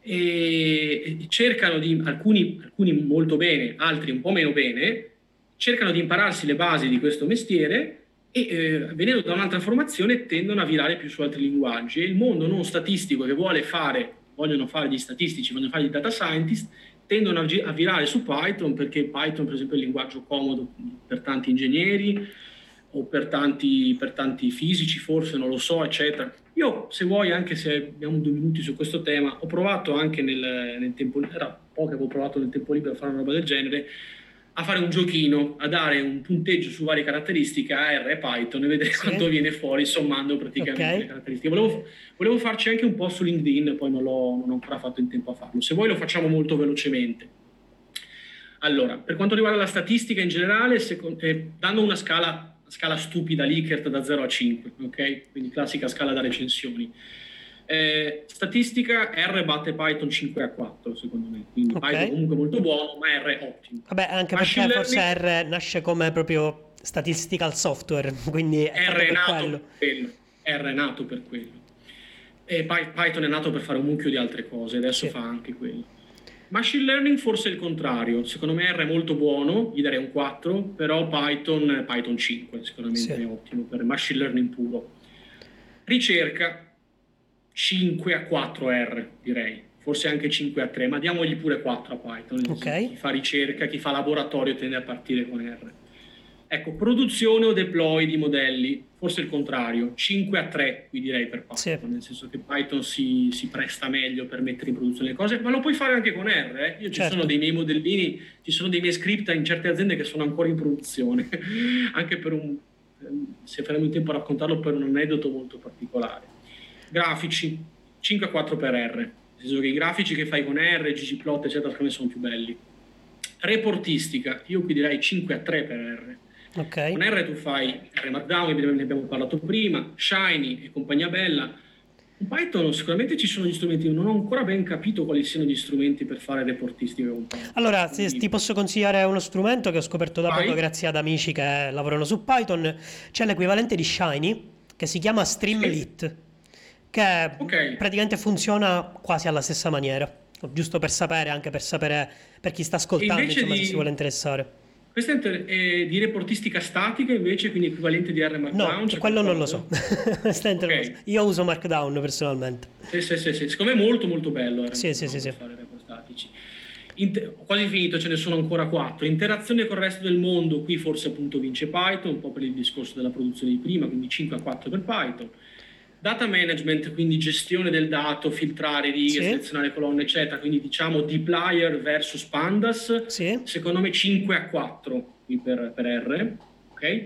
e cercano di, alcuni, alcuni molto bene, altri un po' meno bene, cercano di impararsi le basi di questo mestiere e eh, venendo da un'altra formazione tendono a virare più su altri linguaggi e il mondo non statistico che vuole fare, vogliono fare gli statistici, vogliono fare gli data scientist, tendono a, a virare su Python perché Python per esempio è il linguaggio comodo per tanti ingegneri o per tanti, per tanti fisici forse, non lo so, eccetera. Io se vuoi, anche se abbiamo due minuti su questo tema, ho provato anche nel, nel tempo, era poco che avevo provato nel tempo libero a fare una roba del genere, a fare un giochino, a dare un punteggio su varie caratteristiche a R e Python e vedere sì. quanto viene fuori sommando praticamente okay. le caratteristiche. Volevo, volevo, farci anche un po' su LinkedIn, poi non, l'ho, non ho ancora fatto in tempo a farlo. Se vuoi lo facciamo molto velocemente. Allora, per quanto riguarda la statistica in generale, secondo, eh, dando una scala, scala stupida Likert da 0 a 5, ok? Quindi classica scala da recensioni. Eh, statistica R batte Python 5 a 4 secondo me, quindi okay. Python comunque molto buono, ma R è ottimo. Vabbè, anche Machine perché learning... forse R nasce come proprio statistical software, quindi è R è nato quello. per quello. R è nato per quello. E Python è nato per fare un mucchio di altre cose, adesso sì. fa anche quello. Machine learning forse è il contrario, secondo me R è molto buono, gli darei un 4, però Python, Python 5 sicuramente sì. è ottimo per machine learning puro. Ricerca, 5 a 4 R, direi, forse anche 5 a 3, ma diamogli pure 4 a Python. Okay. Chi fa ricerca, chi fa laboratorio tende a partire con R. Ecco, produzione o deploy di modelli, forse il contrario, 5 a 3 qui direi per Python, sì. nel senso che Python si, si, presta meglio per mettere in produzione le cose, ma lo puoi fare anche con R. Eh? Io ci certo. sono dei miei modellini, ci sono dei miei script in certe aziende che sono ancora in produzione, anche per un, se faremo in tempo a raccontarlo per un aneddoto molto particolare grafici 5 a 4 per R, nel senso che i grafici che fai con R, ggplot, eccetera, secondo me sono più belli. Reportistica, io qui direi 5 a 3 per R. Okay. Con R tu fai R Markdown, ne abbiamo parlato prima, Shiny e compagnia bella. In Python sicuramente ci sono gli strumenti, non ho ancora ben capito quali siano gli strumenti per fare reportistica con. Allora, se ti posso consigliare uno strumento che ho scoperto da poco grazie ad amici che lavorano su Python, c'è l'equivalente di Shiny che si chiama Streamlit. Sì che okay. praticamente funziona quasi alla stessa maniera, giusto per sapere, anche per sapere per chi sta ascoltando, insomma, di... se si vuole interessare. Questa è di reportistica statica invece, quindi equivalente di R Markdown? No, quello non lo so. okay. Io uso Markdown personalmente. Sì, sì, sì, sì. Secondo me è molto molto bello. R sì, sì, sì, sì. Fare report Inter- ho quasi finito, ce ne sono ancora quattro. Interazione con il resto del mondo, qui forse appunto vince Python, un po' per il discorso della produzione di prima, quindi 5 a 4 per Python. Data management, quindi gestione del dato, filtrare righe, sì. selezionare colonne, eccetera, quindi diciamo dplyr versus pandas, sì. secondo me 5 a 4 qui per, per R, ok?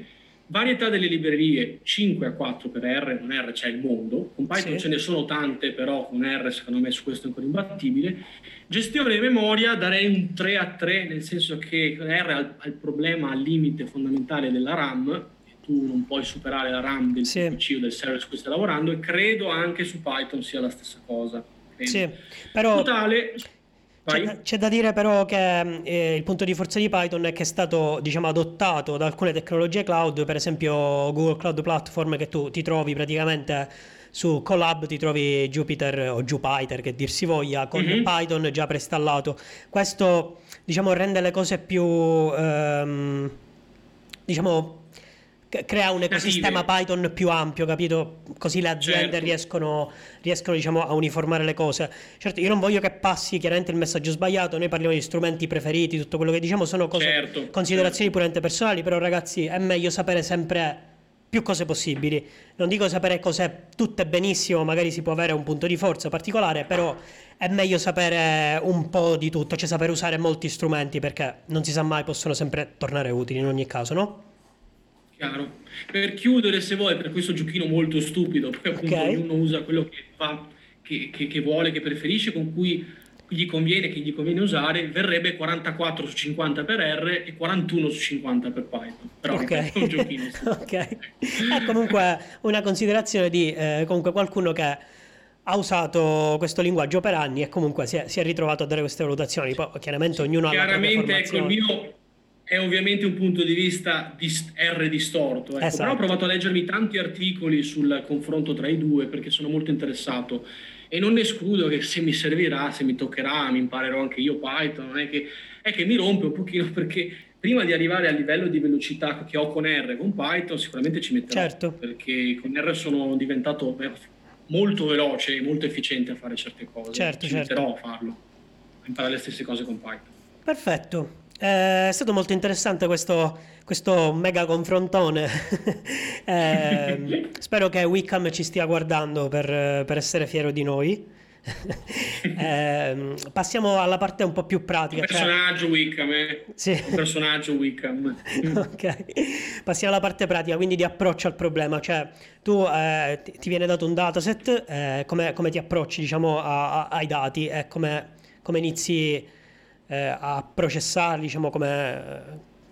varietà delle librerie 5 a 4 per R, con R c'è il mondo, con Python sì. ce ne sono tante, però con R secondo me su questo è ancora imbattibile. Gestione di memoria darei un 3 a 3, nel senso che R ha, ha il problema al limite fondamentale della RAM, tu non puoi superare la RAM del sì. PC o del server su cui stai lavorando, e credo anche su Python sia la stessa cosa. Credo. Sì, però... Totale, c'è, c'è, da dire però che eh, il punto di forza di Python è che è stato diciamo, adottato da alcune tecnologie cloud, per esempio Google Cloud Platform che tu ti trovi praticamente su Colab ti trovi Jupyter o Jupyter che dir si voglia con mm-hmm. Python già preinstallato. Questo diciamo rende le cose più ehm, diciamo crea un ecosistema Python più ampio, capito? Così le aziende certo. riescono, riescono diciamo, a uniformare le cose. Certo, io non voglio che passi chiaramente il messaggio sbagliato, noi parliamo di strumenti preferiti, tutto quello che diciamo sono cose, certo. considerazioni certo. puramente personali, però ragazzi è meglio sapere sempre più cose possibili. Non dico sapere cose tutte benissimo, magari si può avere un punto di forza particolare, però è meglio sapere un po' di tutto, cioè sapere usare molti strumenti perché non si sa mai, possono sempre tornare utili in ogni caso, no? Chiaro. Per chiudere, se vuoi, per questo giochino molto stupido, poi appunto okay. ognuno usa quello che fa, che, che, che, vuole, che preferisce, con cui gli conviene, che gli conviene usare, verrebbe 44 su 50 per R e 41 su 50 per Python. Però okay. è un giochino. ok. È comunque una considerazione di eh, comunque qualcuno che ha usato questo linguaggio per anni e comunque si è, si è ritrovato a dare queste valutazioni. Poi chiaramente ognuno ha Chiaramente, ecco, il mio è ovviamente un punto di vista di R distorto, ecco. esatto. però ho provato a leggermi tanti articoli sul confronto tra i due perché sono molto interessato e non escludo che se mi servirà, se mi toccherà, mi imparerò anche io Python, non è che, è che mi rompe un pochino perché prima di arrivare al livello di velocità che ho con R con Python sicuramente ci metterò certo. perché con R sono diventato molto veloce e molto efficiente a fare certe cose certo, ci certo. metterò a farlo a imparare le stesse cose con Python perfetto eh, è stato molto interessante questo, questo mega confrontone. eh, spero che Wickham ci stia guardando per, per essere fiero di noi. eh, passiamo alla parte un po' più pratica. Un cioè personaggio cioè... Wickham, eh? sì. Un personaggio Wickham. ok, passiamo alla parte pratica, quindi di approccio al problema. Cioè, tu eh, ti viene dato un dataset, eh, come, come, ti approcci diciamo, a, a, ai dati e come, come inizi eh, a processarli, diciamo come eh,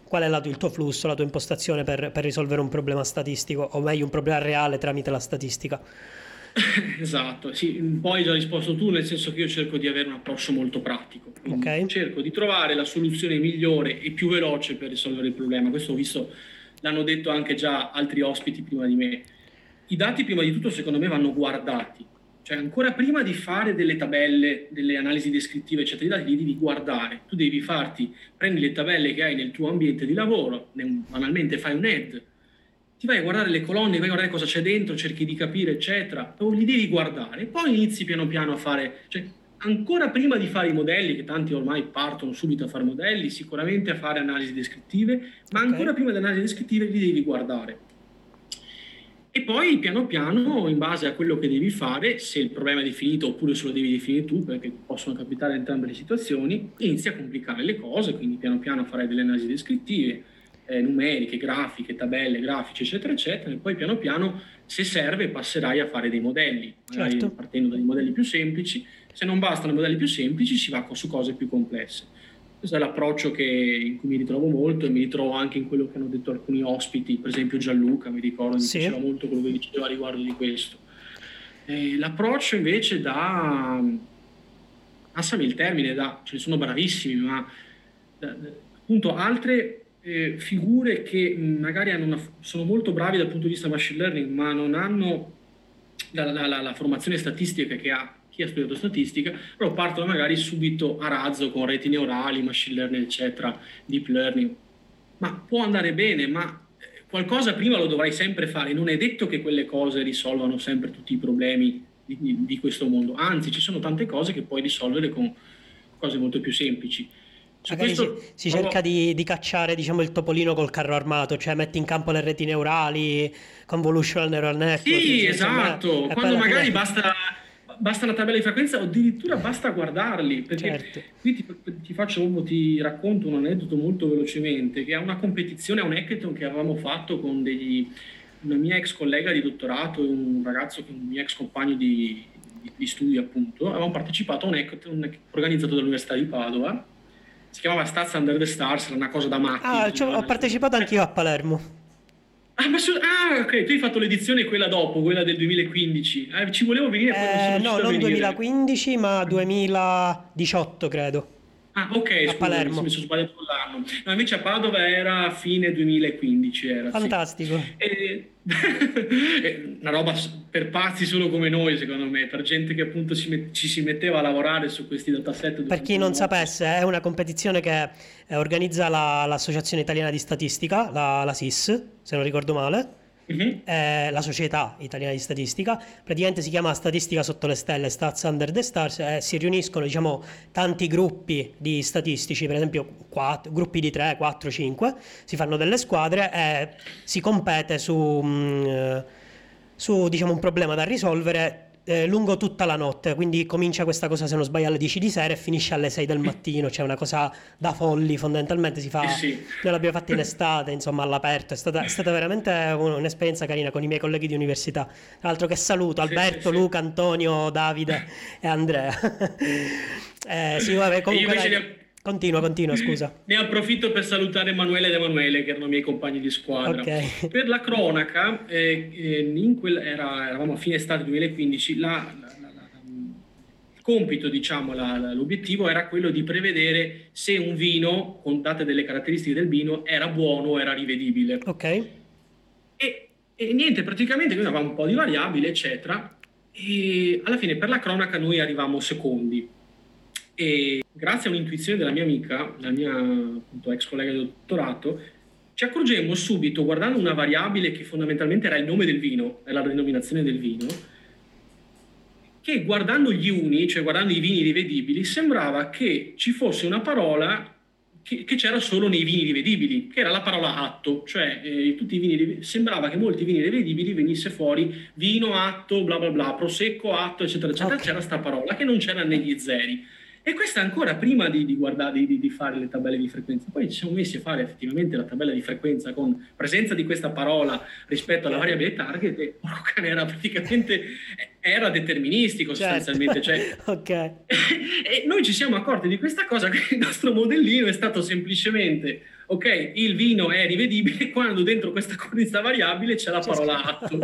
qual è la, il tuo flusso, la tua impostazione per, per, risolvere un problema statistico, o meglio un problema reale tramite la statistica. Esatto, sì, poi hai già risposto tu, nel senso che io cerco di avere un approccio molto pratico, okay. cerco di trovare la soluzione migliore e più veloce per risolvere il problema. Questo ho visto, l'hanno detto anche già altri ospiti prima di me. I dati prima di tutto secondo me vanno guardati, cioè, ancora prima di fare delle tabelle, delle analisi descrittive, eccetera, li devi guardare. Tu devi farti, prendi le tabelle che hai nel tuo ambiente di lavoro, banalmente fai un head, ti vai a guardare le colonne, vai a guardare cosa c'è dentro, cerchi di capire, eccetera, o li devi guardare. Poi inizi piano piano a fare, cioè, ancora prima di fare i modelli, che tanti ormai partono subito a fare modelli, sicuramente a fare analisi descrittive, ma ancora okay. prima delle analisi descrittive li devi guardare e poi piano piano, in base a quello che devi fare, se il problema è definito oppure se lo devi definire tu, perché possono capitare entrambe le situazioni, inizi a complicare le cose, quindi piano piano farai delle analisi descrittive, eh, numeriche, grafiche, tabelle, grafici, eccetera, eccetera, e poi piano piano, se serve, passerai a fare dei modelli, certo. partendo dai modelli più semplici. Se non bastano i modelli più semplici, si va su cose più complesse. Questo è l'approccio che, in cui mi ritrovo molto e mi ritrovo anche in quello che hanno detto alcuni ospiti, per esempio Gianluca, mi ricordo, mi sì. piaceva molto quello che diceva riguardo di questo. E l'approccio invece da, passami il termine, da, ce ne sono bravissimi, ma da, appunto altre eh, figure che magari una, sono molto bravi dal punto di vista machine learning, ma non hanno la, la, la, la formazione statistica che ha chi ha studiato statistica, però partono magari subito a razzo con reti neurali, machine learning, eccetera, deep learning. Ma può andare bene, ma eh, qualcosa prima lo dovrai sempre fare. Non è detto che quelle cose risolvano sempre tutti i problemi di, di, di questo mondo. Anzi, ci sono tante cose che puoi risolvere con cose molto più semplici. Questo, si, si cerca di, di, cacciare diciamo, il topolino col carro armato, cioè metti in campo le reti neurali, convolutional neural network. Sì, esatto. Quando magari basta basta una tabella di frequenza o addirittura basta guardarli. Perché certo. qui ti, ti, faccio, ti racconto un aneddoto molto velocemente, che è una competizione un hackathon che avevamo fatto con degli, una mia ex collega di dottorato e un ragazzo, un mio ex compagno di, di, di studio appunto, avevamo partecipato a un hackathon organizzato dall'Università di Padova, si chiamava Staz Under the Stars, era una cosa da matti. Ah, cioè, ho partecipato anch'io a Palermo. Ah, ma su- ah, ok, tu hai fatto l'edizione quella dopo, quella del 2015. Eh, ci volevo venire, eh, no, non 2015, ma 2018, credo. Ah, ok, a scusa, Palermo. mi sono sbagliato l'anno. No, invece a Padova era fine 2015. Era, Fantastico. Sì. E... una roba per pazzi solo come noi, secondo me, per gente che appunto si met- ci si metteva a lavorare su questi dataset. Per chi non sapesse, è una competizione che eh, organizza la, l'Associazione Italiana di Statistica, la, la SIS, se non ricordo male uh-huh. eh, la Società Italiana di Statistica, praticamente si chiama Statistica sotto le stelle, Stats Under the Stars, eh, si riuniscono diciamo tanti gruppi di statistici, per esempio 4, gruppi di 3, 4, 5, si fanno delle squadre e si compete su, mh, mm, su diciamo, un problema da risolvere eh, lungo tutta la notte, quindi comincia questa cosa se non sbaglio alle 10 di sera e finisce alle 6 del mattino, cioè una cosa da folli fondamentalmente si fa, eh sì. noi l'abbiamo fatta in estate, insomma all'aperto, è stata, è stata veramente un'esperienza carina con i miei colleghi di università, tra l'altro che saluto, Alberto, sì, sì, Luca, Antonio, Davide e Andrea. eh, sì, vabbè, comunque... Dai, Continua, continua, scusa. Ne approfitto per salutare Emanuele ed Emanuele, che erano i miei compagni di squadra. Okay. Per la cronaca, eh, eh quel, era, eravamo a fine estate 2015, la, la, la, il compito, diciamo, l'obiettivo era quello di prevedere se un vino, con date delle caratteristiche del vino, era buono o era rivedibile. Ok. E, e niente, praticamente noi avevamo un po' di variabili, eccetera, e alla fine per la cronaca noi arrivavamo secondi e grazie a un'intuizione della mia amica, la mia appunto, ex collega di dottorato, ci accorgemmo subito, guardando una variabile che fondamentalmente era il nome del vino, è la denominazione del vino, che guardando gli uni, cioè guardando i vini rivedibili, sembrava che ci fosse una parola che, che c'era solo nei vini rivedibili, che era la parola atto, cioè eh, tutti i vini, sembrava che molti vini rivedibili venisse fuori vino, atto, bla bla bla, prosecco, atto, eccetera, eccetera, okay. c'era questa parola che non c'era negli zeri. E questo ancora prima di, di, guardare, di, di, fare le tabelle di frequenza. Poi ci siamo messi a fare effettivamente la tabella di frequenza con presenza di questa parola rispetto alla variabile target e cane era praticamente era deterministico certo. sostanzialmente. Cioè, okay. e noi ci siamo accorti di questa cosa che il nostro modellino è stato semplicemente ok, il vino è rivedibile quando dentro questa cornice variabile c'è la parola atto.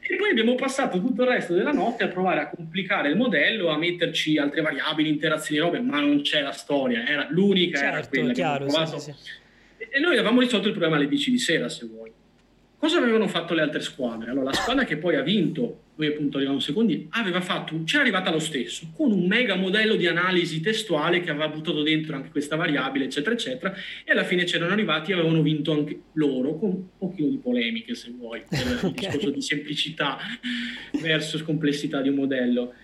e poi abbiamo passato tutto il resto della notte a provare a complicare il modello, a metterci altre variabili, interazioni, robe, ma non c'è la storia, era l'unica, certo, era quella chiaro, che abbiamo provato. Sì, sì. E noi avevamo risolto il problema alle 10 di sera, se vuoi. Cosa avevano fatto le altre squadre? Allora, la squadra che poi ha vinto, noi appunto arriviamo secondi, aveva fatto, c'era arrivata lo stesso, con un mega modello di analisi testuale che aveva buttato dentro anche questa variabile, eccetera, eccetera, e alla fine c'erano arrivati e avevano vinto anche loro, con un pochino di polemiche, se vuoi, per okay. il discorso di semplicità versus complessità di un modello.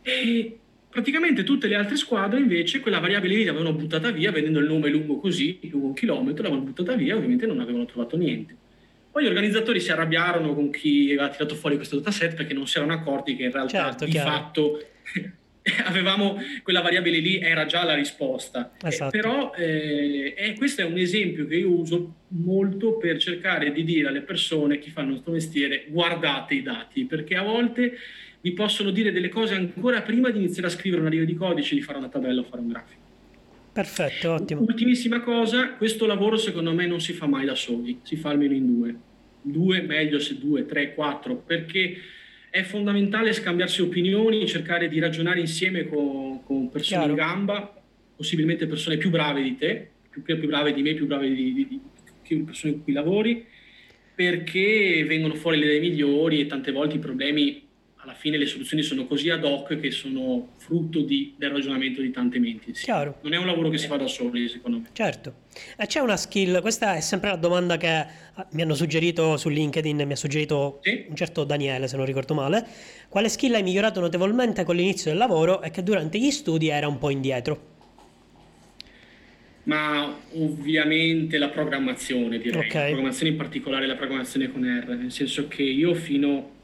E praticamente tutte le altre squadre invece quella variabile lì l'avevano buttata via, vedendo il nome lungo così, lungo un chilometro, l'avevano buttata via, ovviamente non avevano trovato niente. Poi gli organizzatori si arrabbiarono con chi aveva tirato fuori questo dataset perché non si erano accorti che in realtà certo, di chiaro. fatto avevamo quella variabile lì era già la risposta. Esatto. Eh, però eh, eh, questo è un esempio che io uso molto per cercare di dire alle persone, chi fanno questo mestiere, guardate i dati, perché a volte vi possono dire delle cose ancora prima di iniziare a scrivere una riga di codice, di fare una tabella o fare un grafico. Perfetto, ottimo. Ultimissima cosa, questo lavoro secondo me non si fa mai da soli, si fa almeno in due. Due, meglio se due, tre, quattro, perché è fondamentale scambiarsi opinioni, cercare di ragionare insieme con, con persone Chiaro. in gamba, possibilmente persone più brave di te, più, più brave di me, più brave di, di, di, di persone con cui lavori, perché vengono fuori le idee migliori e tante volte i problemi alla fine le soluzioni sono così ad hoc che sono frutto di, del ragionamento di tante menti. Chiaro. Non è un lavoro che si fa da soli, secondo me. Certo. E c'è una skill, questa è sempre la domanda che ah, mi hanno suggerito su LinkedIn, mi ha suggerito sì? un certo Daniele, se non ricordo male. Quale skill hai migliorato notevolmente con l'inizio del lavoro e che durante gli studi era un po' indietro? Ma ovviamente la programmazione, direi. Okay. La programmazione in particolare la programmazione con R, nel senso che io fino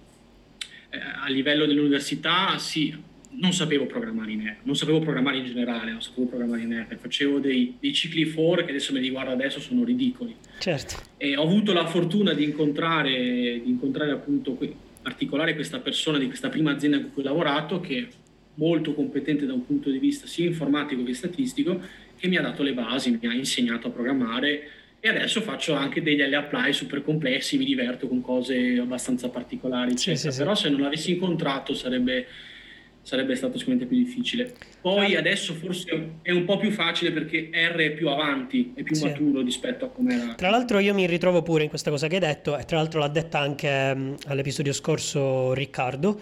eh, a livello dell'università sì, non sapevo programmare in R, non sapevo programmare in generale, non sapevo programmare in R, facevo dei, dei cicli for che adesso me li guardo adesso sono ridicoli. Certo. E ho avuto la fortuna di incontrare, di incontrare appunto in particolare questa persona di questa prima azienda con cui ho lavorato che è molto competente da un punto di vista sia informatico che statistico che mi ha dato le basi, mi ha insegnato a programmare e adesso faccio anche degli apply super complessi, mi diverto con cose abbastanza particolari, sì, sì, però sì. se non l'avessi incontrato sarebbe, sarebbe stato sicuramente più difficile. Poi ah. adesso forse è un po' più facile perché R è più avanti, è più maturo rispetto a come era. Tra l'altro io mi ritrovo pure in questa cosa che hai detto e tra l'altro l'ha detta anche um, all'episodio scorso Riccardo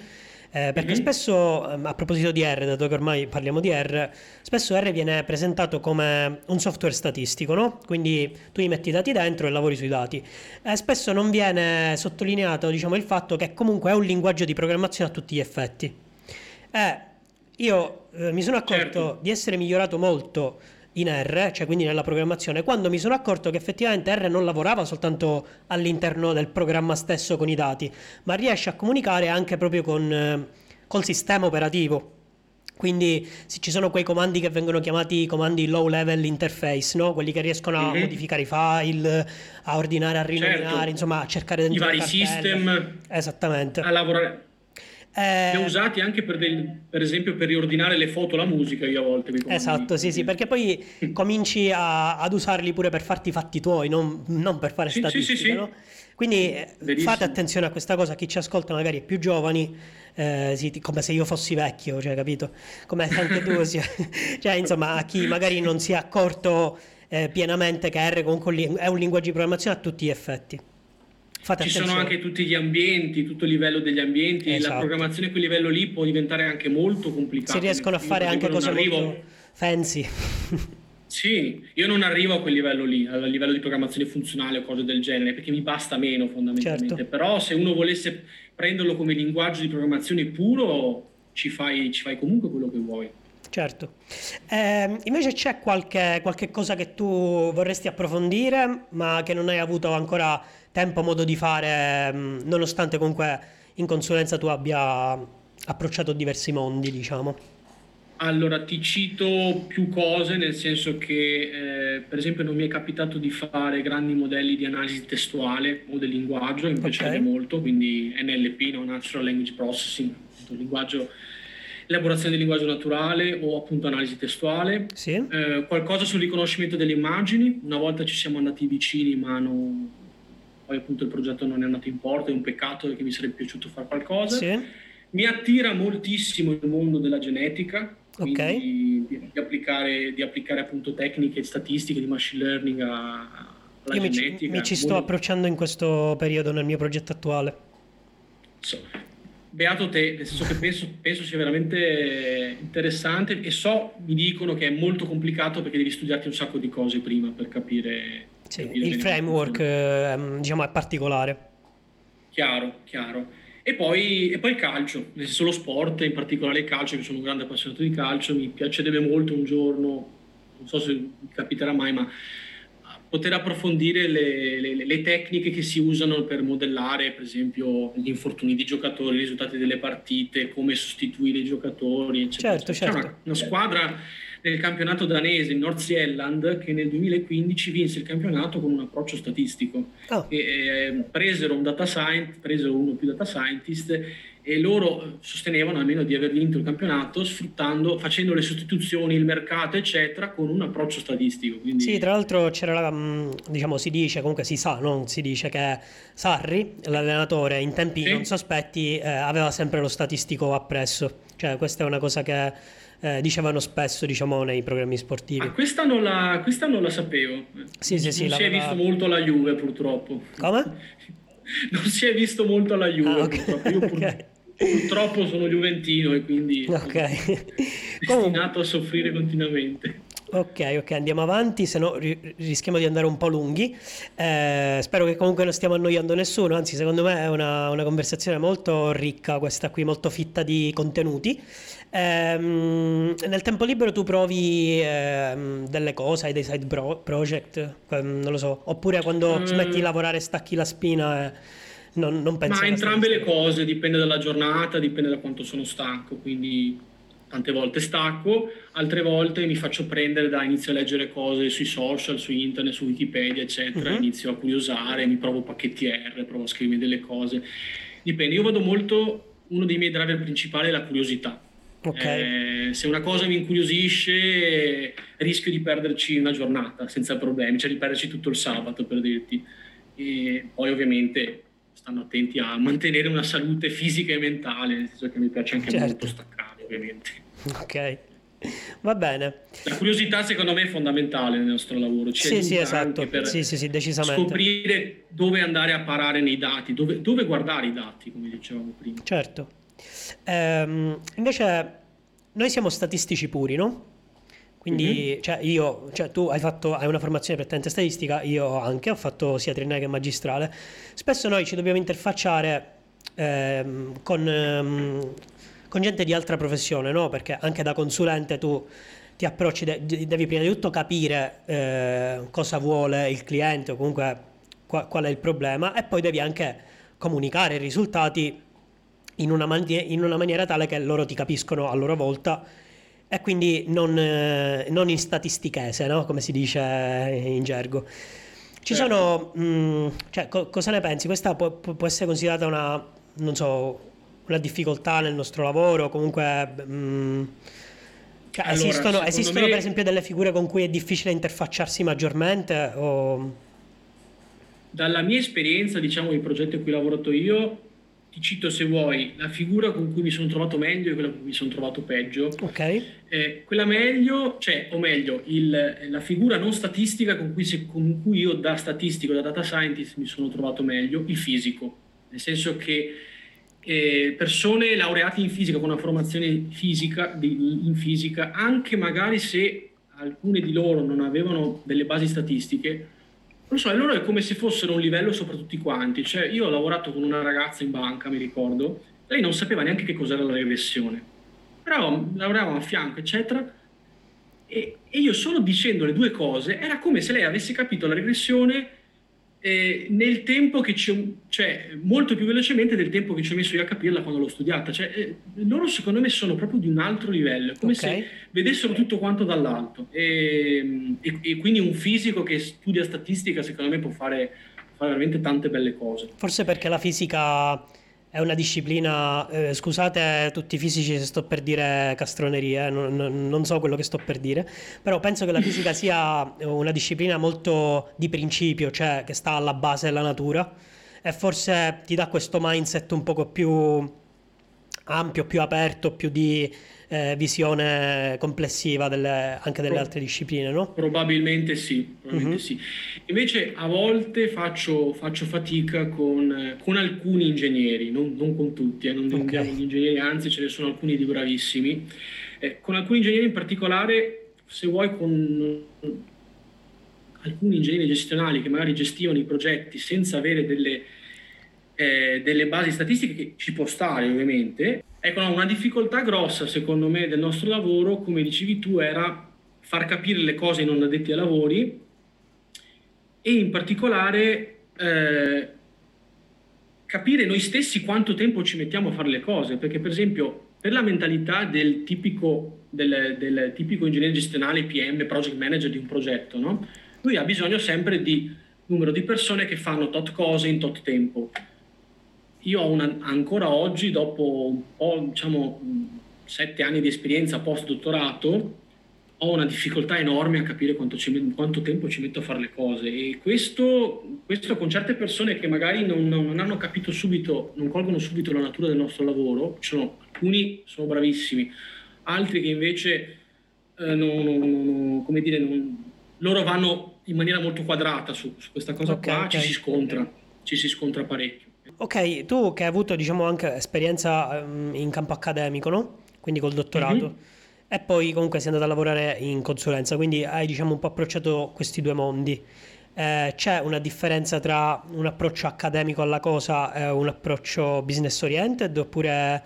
eh, perché mm-hmm. spesso, ehm, a proposito di R, dato che ormai parliamo di R, spesso R viene presentato come un software statistico, no? Quindi tu gli metti i dati dentro e lavori sui dati. Eh, spesso non viene sottolineato, diciamo, il fatto che comunque è un linguaggio di programmazione a tutti gli effetti. Eh, io eh, mi sono accorto certo. di essere migliorato molto in R, cioè quindi nella programmazione, quando mi sono accorto che effettivamente R non lavorava soltanto all'interno del programma stesso con i dati, ma riesce a comunicare anche proprio con eh, col sistema operativo. Quindi se ci sono quei comandi che vengono chiamati comandi low level interface, no? quelli che riescono a mm-hmm. modificare i file, a ordinare, a rinominare, certo. insomma a cercare dentro i vari system, esattamente. a lavorare eh, usati anche per, del, per, esempio per riordinare le foto, la musica io a volte. Esatto, sì, sì, perché poi cominci a, ad usarli pure per farti i fatti tuoi, non, non per fare sì, statistica, sì, sì, no? Quindi eh, Verissimo. fate attenzione a questa cosa, chi ci ascolta magari è più giovani, eh, sì, come se io fossi vecchio, cioè, capito? Come anche tu sia... cioè, insomma, a chi magari non si è accorto eh, pienamente che R comunque è un linguaggio di programmazione a tutti gli effetti. Fate Ci attenzione. sono anche tutti gli ambienti, tutto il livello degli ambienti, esatto. la programmazione a quel livello lì può diventare anche molto complicata. Si riescono a fare anche cose arrivo... molto fancy. Sì, io non arrivo a quel livello lì, a livello di programmazione funzionale o cose del genere, perché mi basta meno fondamentalmente. Certo. Però se uno volesse prenderlo come linguaggio di programmazione puro, ci fai, ci fai comunque quello che vuoi. Certo. Eh, invece c'è qualche, qualche cosa che tu vorresti approfondire, ma che non hai avuto ancora tempo, modo di fare, mm, nonostante comunque in consulenza tu abbia approcciato diversi mondi, diciamo? Allora, ti cito più cose, nel senso che, eh, per esempio, non mi è capitato di fare grandi modelli di analisi testuale o del linguaggio, mi piacerebbe okay. molto, quindi NLP, no? Natural Language Processing, linguaggio, elaborazione del linguaggio naturale o appunto analisi testuale. Sì. Eh, qualcosa sul riconoscimento delle immagini, una volta ci siamo andati vicini, ma non poi appunto il progetto non è andato in porto, è un peccato perché mi sarebbe piaciuto fare qualcosa. Sì. Mi attira moltissimo il mondo della genetica, okay. di, di, applicare, di, applicare, appunto tecniche statistiche di machine learning a, alla Io genetica. Mi ci, mi ci sto approcciando in questo periodo nel mio progetto attuale. So, beato te, nel senso che penso, penso, sia veramente interessante e so, mi dicono che è molto complicato perché devi studiarti un sacco di cose prima per capire sì, il framework eh, diciamo è particolare. Chiaro, chiaro. E poi, e poi il calcio, nel senso lo sport, in particolare il calcio, che sono un grande appassionato di calcio, mi piacerebbe molto un giorno, non so se mi capiterà mai, ma poter approfondire le, le, le, tecniche che si usano per modellare, per esempio, gli infortuni di giocatori, i risultati delle partite, come sostituire i giocatori, eccetera. Certo, certo. Una, una, squadra nel campionato danese, in North Zealand, che nel 2015 vinse il campionato con un approccio statistico. Oh. E, eh, presero un data scientist, presero uno più data scientist e loro sostenevano almeno di aver vinto il campionato sfruttando, facendo le sostituzioni, il mercato, eccetera, con un approccio statistico. Quindi... Sì, tra l'altro c'era la, mm, diciamo, si dice, comunque si sa, non si dice che Sarri, l'allenatore, in tempi sì. non sospetti, eh, aveva sempre lo statistico appresso. Cioè, questa è una cosa che eh, dicevano spesso diciamo, nei programmi sportivi. Ah, questa, non la, questa non la sapevo. Sì, sì, sì, non si è visto molto la Juve purtroppo. Come? non si è visto molto la Juve ah, okay. purtroppo. Io pur... okay. Purtroppo sono juventino e quindi okay. sono destinato a soffrire continuamente. Ok, ok, andiamo avanti, se no rischiamo di andare un po' lunghi. Eh, spero che comunque non stiamo annoiando nessuno, anzi secondo me è una, una conversazione molto ricca, questa qui, molto fitta di contenuti. Eh, nel tempo libero tu provi eh, delle cose, hai dei side pro- project, non lo so, oppure quando mm. smetti di lavorare stacchi la spina e non, non pensi... Ma entrambe le cose, dipende dalla giornata, dipende da quanto sono stanco, quindi tante volte stacco, altre volte mi faccio prendere da inizio a leggere cose sui social, su internet, su Wikipedia, eccetera, uh-huh. inizio a curiosare, mi provo pacchetti R, provo a scrivere delle cose. Dipende, io vado molto, uno dei miei driver principali è la curiosità. Okay. Eh, se una cosa mi incuriosisce, rischio di perderci una giornata senza problemi, cioè di perderci tutto il sabato per dirti. E poi ovviamente stanno attenti a mantenere una salute fisica e mentale, nel senso che mi piace anche certo. molto staccare, ovviamente. Ok. Va bene. La curiosità secondo me è fondamentale nel nostro lavoro. Ci sì, sì, esatto. Per sì, sì, sì, decisamente. scoprire dove andare a parare nei dati, dove, dove guardare i dati, come dicevamo prima. Certo. Ehm, invece noi siamo statistici puri, no? Quindi, mm-hmm. cioè, io, cioè, tu hai fatto hai una formazione prettamente statistica, io anche, ho fatto sia triennale che magistrale. Spesso noi ci dobbiamo interfacciare ehm, con, ehm, con, gente di altra professione, no? Perché anche da consulente tu ti approcci, de- devi prima di tutto capire eh, cosa vuole il cliente o comunque qua- qual è il problema e poi devi anche comunicare i risultati in una, man- in una maniera tale che loro ti capiscono a loro volta e quindi non, eh, non in statistichese, no? come si dice in gergo. Ci certo. sono, mh, mm, cioè, co- cosa ne pensi? Questa può, può, essere considerata una, non so, una difficoltà nel nostro lavoro, comunque... Mh, mm, cioè, allora, esistono, esistono me... per esempio delle figure con cui è difficile interfacciarsi maggiormente? O... Dalla mia esperienza, diciamo, i progetti a cui ho lavorato io, ti cito se vuoi la figura con cui mi sono trovato meglio e quella con cui mi sono trovato peggio. Ok. Eh, quella meglio, cioè, o meglio, il, la figura non statistica con cui, se, con cui, io da statistico, da data scientist mi sono trovato meglio, il fisico. Nel senso che eh, persone laureate in fisica con una formazione fisica, di, in fisica, anche magari se alcune di loro non avevano delle basi statistiche, non so, loro è come se fossero un livello sopra tutti quanti. Cioè, io ho lavorato con una ragazza in banca, mi ricordo, lei non sapeva neanche che cos'era la regressione. Però lavoravamo a fianco, eccetera, e, e io solo dicendo le due cose, era come se lei avesse capito la regressione eh, nel tempo che ci cioè molto più velocemente del tempo che ci ho messo io a capirla quando l'ho studiata. Cioè, eh, loro secondo me sono proprio di un altro livello, come okay. se vedessero tutto quanto dall'alto. E, e, e, quindi un fisico che studia statistica secondo me può fare, fare veramente tante belle cose. Forse perché la fisica è una disciplina, eh, scusate tutti i fisici se sto per dire castronerie, eh, non, non, so quello che sto per dire, però penso che la fisica sia una disciplina molto di principio, cioè che sta alla base della natura e forse ti dà questo mindset un poco più ampio, più aperto, più di eh, visione complessiva delle, anche delle Pro- altre discipline, no? Probabilmente sì, probabilmente uh-huh. sì. Invece a volte faccio, faccio fatica con, con, alcuni ingegneri, non, non con tutti, eh, non okay. gli ingegneri, anzi ce ne sono alcuni di bravissimi. Eh, con alcuni ingegneri in particolare, se vuoi con alcuni ingegneri gestionali che magari gestivano i progetti senza avere delle, eh, delle basi statistiche, che ci può stare ovviamente, Ecco, no, una difficoltà grossa secondo me del nostro lavoro, come dicevi tu, era far capire le cose ai non addetti ai lavori e in particolare eh, capire noi stessi quanto tempo ci mettiamo a fare le cose, perché per esempio per la mentalità del tipico, del, del tipico ingegnere gestionale PM, project manager di un progetto, no? lui ha bisogno sempre di numero di persone che fanno tot cose in tot tempo io ho una, ancora oggi, dopo po', diciamo, sette anni di esperienza post-dottorato, ho una difficoltà enorme a capire quanto, ci, quanto, tempo ci metto a fare le cose e questo, questo con certe persone che magari non, non, hanno capito subito, non colgono subito la natura del nostro lavoro, sono, alcuni sono bravissimi, altri che invece, eh, non, non, come dire, loro vanno in maniera molto quadrata su, su questa cosa okay, qua, okay. ci si scontra, ci si scontra parecchio. Ok, tu che hai avuto diciamo anche esperienza um, in campo accademico, no? Quindi col dottorato. Mm-hmm. E poi comunque sei andato a lavorare in consulenza, quindi hai diciamo un po' approcciato questi due mondi. Eh, c'è una differenza tra un approccio accademico alla cosa e un approccio business oriented oppure,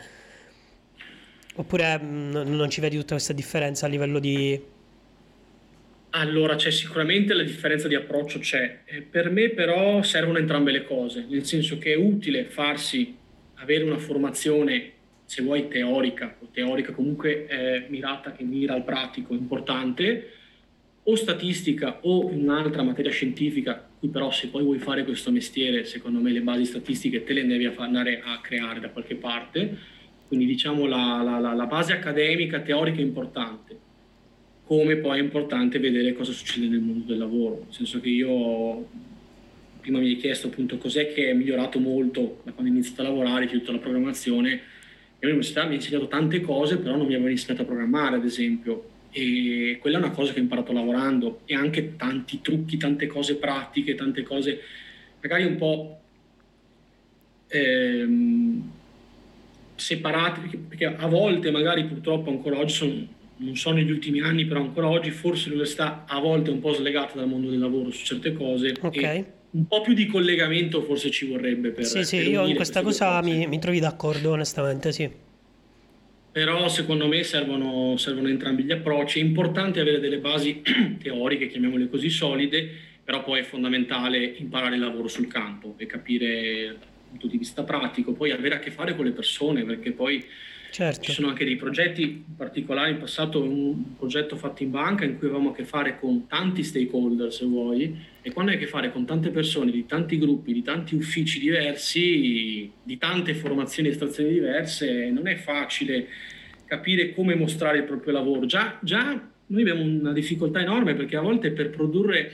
oppure mh, mm, non ci vedi tutta questa differenza a livello di allora, c'è sicuramente la differenza di approccio, c'è. per me però servono entrambe le cose, nel senso che è utile farsi avere una formazione se vuoi teorica, o teorica comunque eh, mirata che mira al pratico importante, o statistica o un'altra materia scientifica, qui però se poi vuoi fare questo mestiere, secondo me le basi statistiche te le devi andare a creare da qualche parte, quindi diciamo la, la, la base accademica, teorica è importante, come poi è importante vedere cosa succede nel mondo del lavoro, nel senso che io prima mi hai chiesto appunto cos'è che è migliorato molto da quando ho iniziato a lavorare, tutta la programmazione, e l'università mi ha insegnato tante cose, però non mi aveva insegnato a programmare, ad esempio, e quella è una cosa che ho imparato lavorando. E anche tanti trucchi, tante cose pratiche, tante cose magari un po' ehm, separate, perché, perché, a volte magari purtroppo ancora oggi sono, non so negli ultimi anni, però ancora oggi forse l'università a volte è un po' slegata dal mondo del lavoro su certe cose. Ok. un po' più di collegamento forse ci vorrebbe per... Sì, sì, per io in questa cosa mi, mi trovi d'accordo onestamente, sì però secondo me servono, servono, entrambi gli approcci. È importante avere delle basi teoriche, chiamiamole così, solide, però poi è fondamentale imparare il lavoro sul campo e capire dal punto di vista pratico, poi avere a che fare con le persone, perché poi certo. ci sono anche dei progetti in particolare, in passato un progetto fatto in banca in cui avevamo a che fare con tanti stakeholder, se vuoi, e quando hai a che fare con tante persone, di tanti gruppi, di tanti uffici diversi, di tante formazioni e stazioni diverse, non è facile capire come mostrare il proprio lavoro. Già, già noi abbiamo una difficoltà enorme perché a volte per produrre,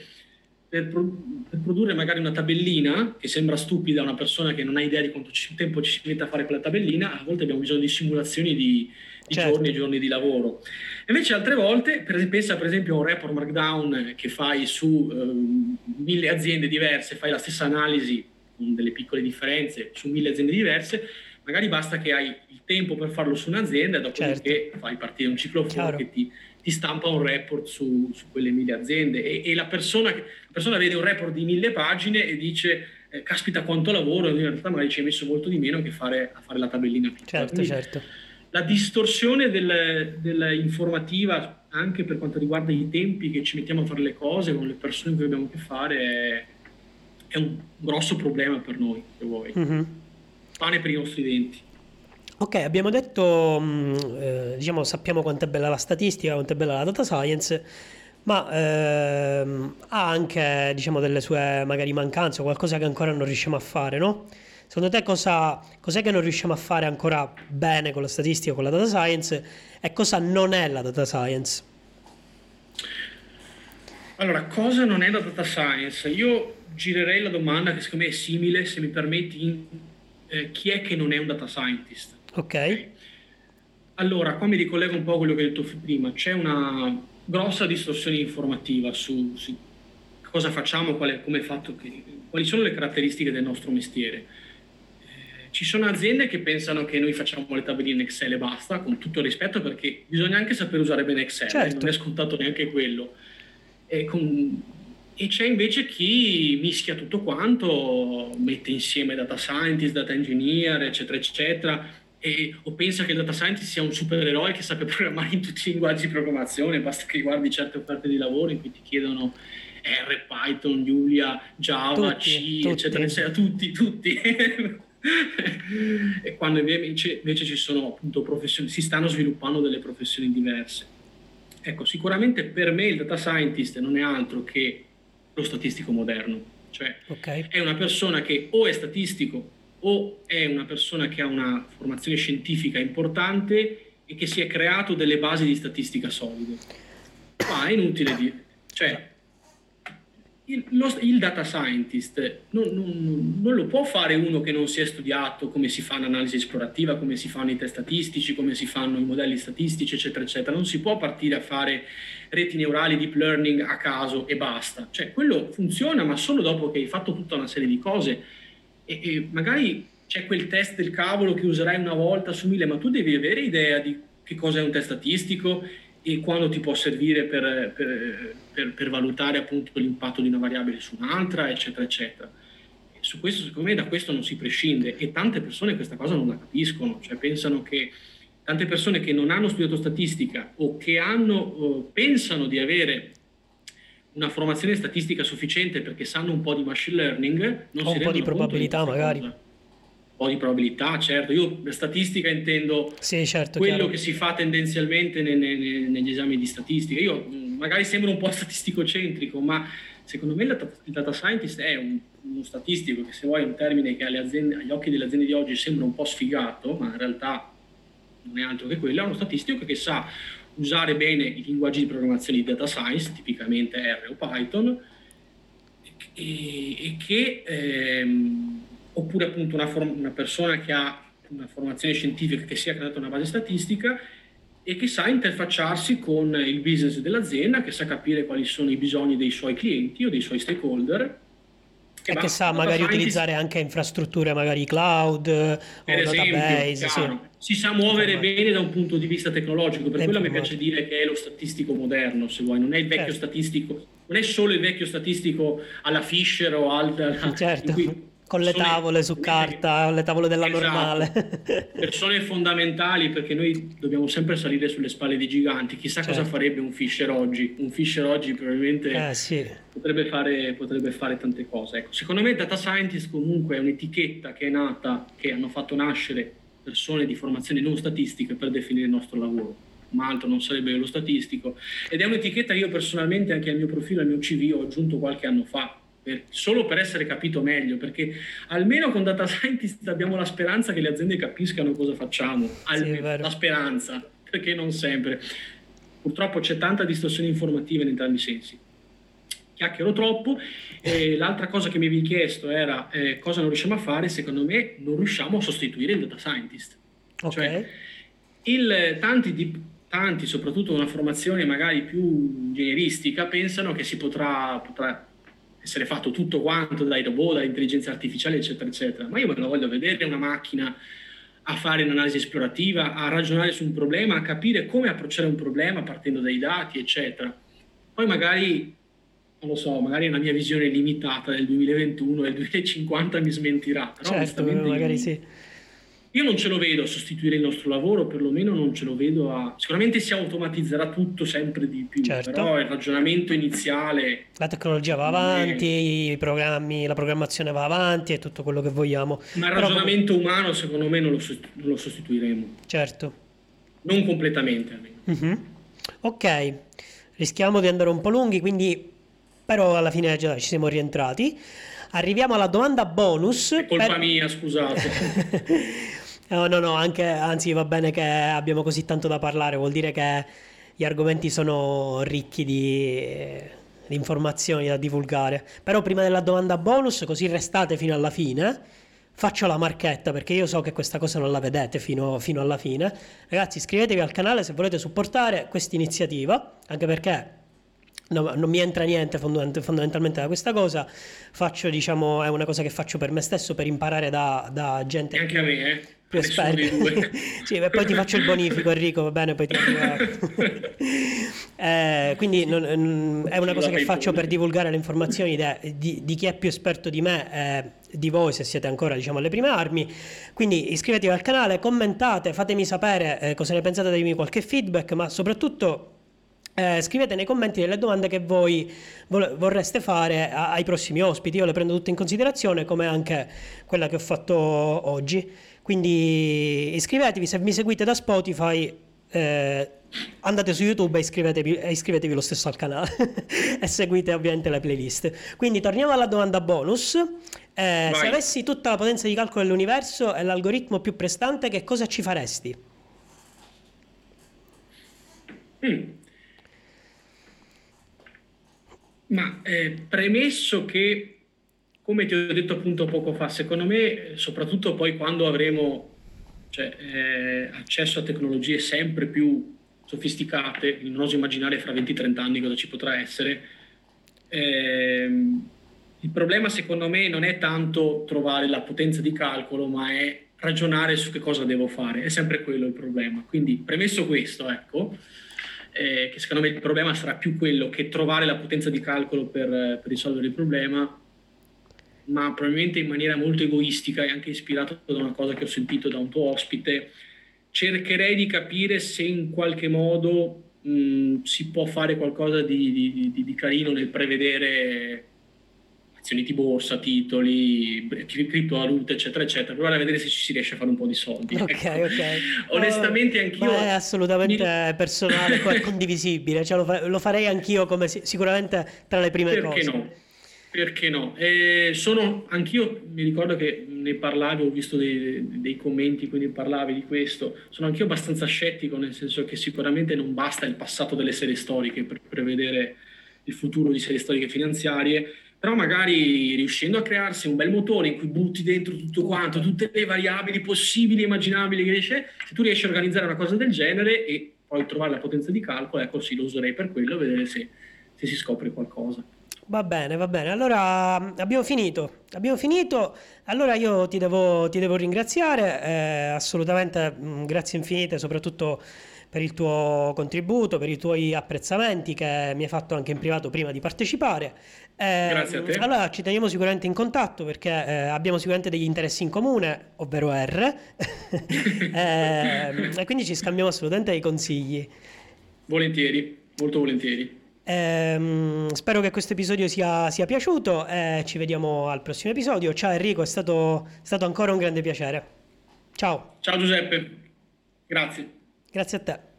per, per produrre magari una tabellina che sembra stupida a una persona che non ha idea di quanto tempo ci si mette a fare quella tabellina, a volte abbiamo bisogno di simulazioni di, di certo. giorni e giorni di lavoro. Invece altre volte, per, pensa per esempio a un report markdown che fai su eh, mille aziende diverse, fai la stessa analisi con delle piccole differenze su mille aziende diverse, magari basta che hai il tempo per farlo su un'azienda dopodiché certo. fai partire un ciclo fuori che ti, ti, stampa un report su, su quelle mille aziende e, e la, persona, la, persona, vede un report di mille pagine e dice eh, caspita quanto lavoro, in realtà magari ci hai messo molto di meno che fare, a fare la tabellina piccola. Certo, Quindi, certo. La distorsione del, dell'informativa anche per quanto riguarda i tempi che ci mettiamo a fare le cose con le persone con cui abbiamo a che fare è, è un grosso problema per noi, se vuoi. Mm-hmm pane per i nostri denti. Ok, abbiamo detto, mm, eh, diciamo, sappiamo quanto è bella la statistica, quanto è bella la data science, ma ehm, ha anche, diciamo, delle sue magari mancanze, qualcosa che ancora non riusciamo a fare, no? Secondo te cosa, cos'è che non riusciamo a fare ancora bene con la statistica, con la data science e cosa non è la data science? Allora, cosa non è la data science? Io girerei la domanda che secondo me è simile, se mi permetti, in eh, chi è che non è un data scientist. Ok. Allora, qua mi ricollego un po' a quello che hai detto prima, c'è una grossa distorsione informativa su, su cosa facciamo, qual è, come è fatto, quali sono le caratteristiche del nostro mestiere. Eh, ci sono aziende che pensano che noi facciamo le tabelline Excel e basta, con tutto il rispetto, perché bisogna anche saper usare bene Excel, certo. non è scontato neanche quello. E con, e c'è invece chi mischia tutto quanto, mette insieme data scientist, data engineer, eccetera, eccetera, e, o pensa che il data scientist sia un supereroe che sappia programmare in tutti i linguaggi di programmazione, basta che guardi certe offerte di lavoro in cui ti chiedono R, Python, Julia, Java, tutti, C, tutti. eccetera, eccetera, tutti, tutti. e quando invece, invece ci sono appunto professioni, si stanno sviluppando delle professioni diverse. Ecco, sicuramente per me il data scientist non è altro che lo statistico moderno, cioè okay. è una persona che o è statistico o è una persona che ha una formazione scientifica importante e che si è creato delle basi di statistica solide. Ma è inutile dire, cioè il, lo, il, data scientist non, non, non, lo può fare uno che non si è studiato come si fa un'analisi esplorativa, come si fanno i test statistici, come si fanno i modelli statistici, eccetera, eccetera. Non si può partire a fare reti neurali, deep learning a caso e basta. Cioè, quello funziona, ma solo dopo che hai fatto tutta una serie di cose e, e magari c'è quel test del cavolo che userai una volta su mille, ma tu devi avere idea di che cosa è un test statistico e quando ti può servire per, per, per, per, valutare appunto l'impatto di una variabile su un'altra, eccetera, eccetera. E su questo, secondo me, da questo non si prescinde e tante persone questa cosa non la capiscono, cioè pensano che tante persone che non hanno studiato statistica o che hanno, o pensano di avere una formazione statistica sufficiente perché sanno un po' di machine learning, non o un po' di probabilità magari. Cosa. po' di probabilità, certo. Io per statistica intendo sì, certo, quello chiaro. che si fa tendenzialmente ne, ne, negli esami di statistica. Io magari sembro un po' statistico-centrico, ma secondo me il data, scientist è un, uno statistico che se vuoi un termine che aziende, agli occhi delle aziende di oggi sembra un po' sfigato, ma in realtà non è altro che quello, è uno statistico che sa usare bene i linguaggi di programmazione di data science, tipicamente R o Python, e, e che, ehm, oppure appunto una, form- una, persona che ha una formazione scientifica che sia creata una base statistica e che sa interfacciarsi con il business dell'azienda, che sa capire quali sono i bisogni dei suoi clienti o dei suoi stakeholder e che sa magari utilizzare anche infrastrutture magari cloud o esempio, database. Sì. Si sa muovere bene da un punto di vista tecnologico, per è quello mi piace dire che è lo statistico moderno, se vuoi, non è il vecchio certo. statistico, non è solo il vecchio statistico alla Fisher o al... Certo. Con le tavole su carta, le tavole della esatto. normale. persone fondamentali perché noi dobbiamo sempre salire sulle spalle dei giganti. Chissà certo. cosa farebbe un Fisher oggi. Un Fisher oggi probabilmente eh, sì. potrebbe, fare, potrebbe, fare, tante cose. Ecco, secondo me data scientist comunque è un'etichetta che è nata, che hanno fatto nascere persone di formazione non statistica per definire il nostro lavoro ma altro non sarebbe lo statistico ed è un'etichetta che io personalmente anche al mio profilo, al mio CV ho aggiunto qualche anno fa per, solo per essere capito meglio, perché almeno con data scientist abbiamo la speranza che le aziende capiscano cosa facciamo, almeno, sì, la speranza, perché non sempre. Purtroppo c'è tanta distorsione informativa in entrambi i sensi. Chiacchiero troppo. E l'altra cosa che mi avevi chiesto era eh, cosa non riusciamo a fare, secondo me non riusciamo a sostituire il data scientist. Okay. Cioè, il, tanti, di, tanti, soprattutto una formazione magari più ingegneristica, pensano che si potrà, potrà essere fatto tutto quanto dai robot, dall'intelligenza artificiale, eccetera, eccetera. Ma io me lo voglio vedere una macchina a fare un'analisi esplorativa, a ragionare su un problema, a capire come approcciare un problema partendo dai dati, eccetera. Poi magari, non lo so, magari una mia visione limitata del 2021 e del 2050 mi smentirà. Però certo, magari io, sì io non ce lo vedo a sostituire il nostro lavoro, perlomeno non ce lo vedo a... Sicuramente si automatizzerà tutto sempre di più, certo. però il ragionamento iniziale... La tecnologia va avanti, è... i programmi, la programmazione va avanti e tutto quello che vogliamo. Ma il però ragionamento umano secondo me non lo, non lo, sostituiremo. Certo. Non completamente almeno. Mm-hmm. Ok, rischiamo di andare un po' lunghi, quindi però alla fine già ci siamo rientrati. Arriviamo alla domanda bonus. È colpa per... mia, scusate. No, no, no, anche, anzi va bene che abbiamo così tanto da parlare, vuol dire che gli argomenti sono ricchi di, di informazioni da divulgare. Però prima della domanda bonus, così restate fino alla fine, faccio la marchetta perché io so che questa cosa non la vedete fino, fino alla fine. Ragazzi, iscrivetevi al canale se volete supportare questa iniziativa, anche perché No, non mi entra niente fondamentalmente da questa cosa. Faccio, diciamo, è una cosa che faccio per me stesso per imparare da, da gente. Anche a me, eh più esperti. sì, e poi ti faccio il bonifico Enrico, va bene, poi ti eh, quindi non, è una cosa che faccio per divulgare le informazioni de, di, di, chi è più esperto di me, eh, di voi se siete ancora diciamo alle prime armi. Quindi iscrivetevi al canale, commentate, fatemi sapere eh, cosa ne pensate, datemi qualche feedback, ma soprattutto eh, scrivete nei commenti delle domande che voi vorreste fare ai prossimi ospiti. Io le prendo tutte in considerazione, come anche quella che ho fatto oggi. Quindi iscrivetevi, se mi seguite da Spotify eh, andate su YouTube e iscrivetevi, e iscrivetevi lo stesso al canale e seguite ovviamente le playlist. Quindi torniamo alla domanda bonus. Eh, se avessi tutta la potenza di calcolo dell'universo e l'algoritmo più prestante, che cosa ci faresti? Mm. Ma eh, premesso che come ti ho detto appunto poco fa, secondo me, soprattutto poi quando avremo cioè, eh, accesso a tecnologie sempre più sofisticate, non oso immaginare fra 20-30 anni cosa ci potrà essere, eh, il problema secondo me non è tanto trovare la potenza di calcolo, ma è ragionare su che cosa devo fare, è sempre quello il problema. Quindi premesso questo, ecco, eh, che secondo me il problema sarà più quello che trovare la potenza di calcolo per, per risolvere il problema, ma probabilmente in maniera molto egoistica e anche ispirato da una cosa che ho sentito da un tuo ospite, cercherei di capire se in qualche modo mh, si può fare qualcosa di, di, di, di, carino nel prevedere azioni di borsa, titoli, criptovalute, eccetera, eccetera, provare a vedere se ci si riesce a fare un po' di soldi. Ok, ecco. ok. Onestamente uh, anch'io... è assolutamente mi... personale, condivisibile, cioè lo, fa- lo, farei anch'io come sicuramente tra le prime Perché cose. Perché no? Perché no? Eh, sono, anch'io mi ricordo che ne parlavi, ho visto dei, dei commenti, quindi parlavi di questo. Sono anch'io abbastanza scettico, nel senso che sicuramente non basta il passato delle serie storiche per prevedere il futuro di serie storiche finanziarie, però magari riuscendo a crearsi un bel motore in cui butti dentro tutto quanto, tutte le variabili possibili e immaginabili che se tu riesci a organizzare una cosa del genere e poi trovare la potenza di calcolo, ecco sì, lo userei per quello, vedere se, se si scopre qualcosa. Va bene, va bene. Allora abbiamo finito. Abbiamo finito. Allora io ti devo, ti devo ringraziare, eh, assolutamente mh, mm, grazie infinite, soprattutto per il tuo contributo, per i tuoi apprezzamenti che mi hai fatto anche in privato prima di partecipare. Eh, grazie a te. Allora ci teniamo sicuramente in contatto perché eh, abbiamo sicuramente degli interessi in comune, ovvero R, eh, e quindi ci scambiamo assolutamente dei consigli. Volentieri, molto volentieri. Ehm, spero che questo episodio sia, sia piaciuto e ci vediamo al prossimo episodio. Ciao Enrico, è stato, è stato ancora un grande piacere. Ciao. Ciao Giuseppe, grazie. Grazie a te.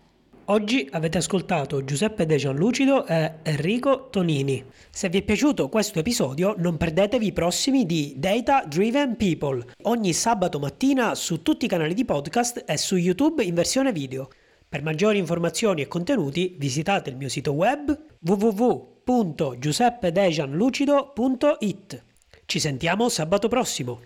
Oggi avete ascoltato Giuseppe De Gianlucido e Enrico Tonini. Se vi è piaciuto questo episodio non perdetevi i prossimi di Data Driven People, ogni sabato mattina su tutti i canali di podcast e su YouTube in versione video. Per maggiori informazioni e contenuti visitate il mio sito web www.giuseppedejanlucido.it. Ci sentiamo sabato prossimo.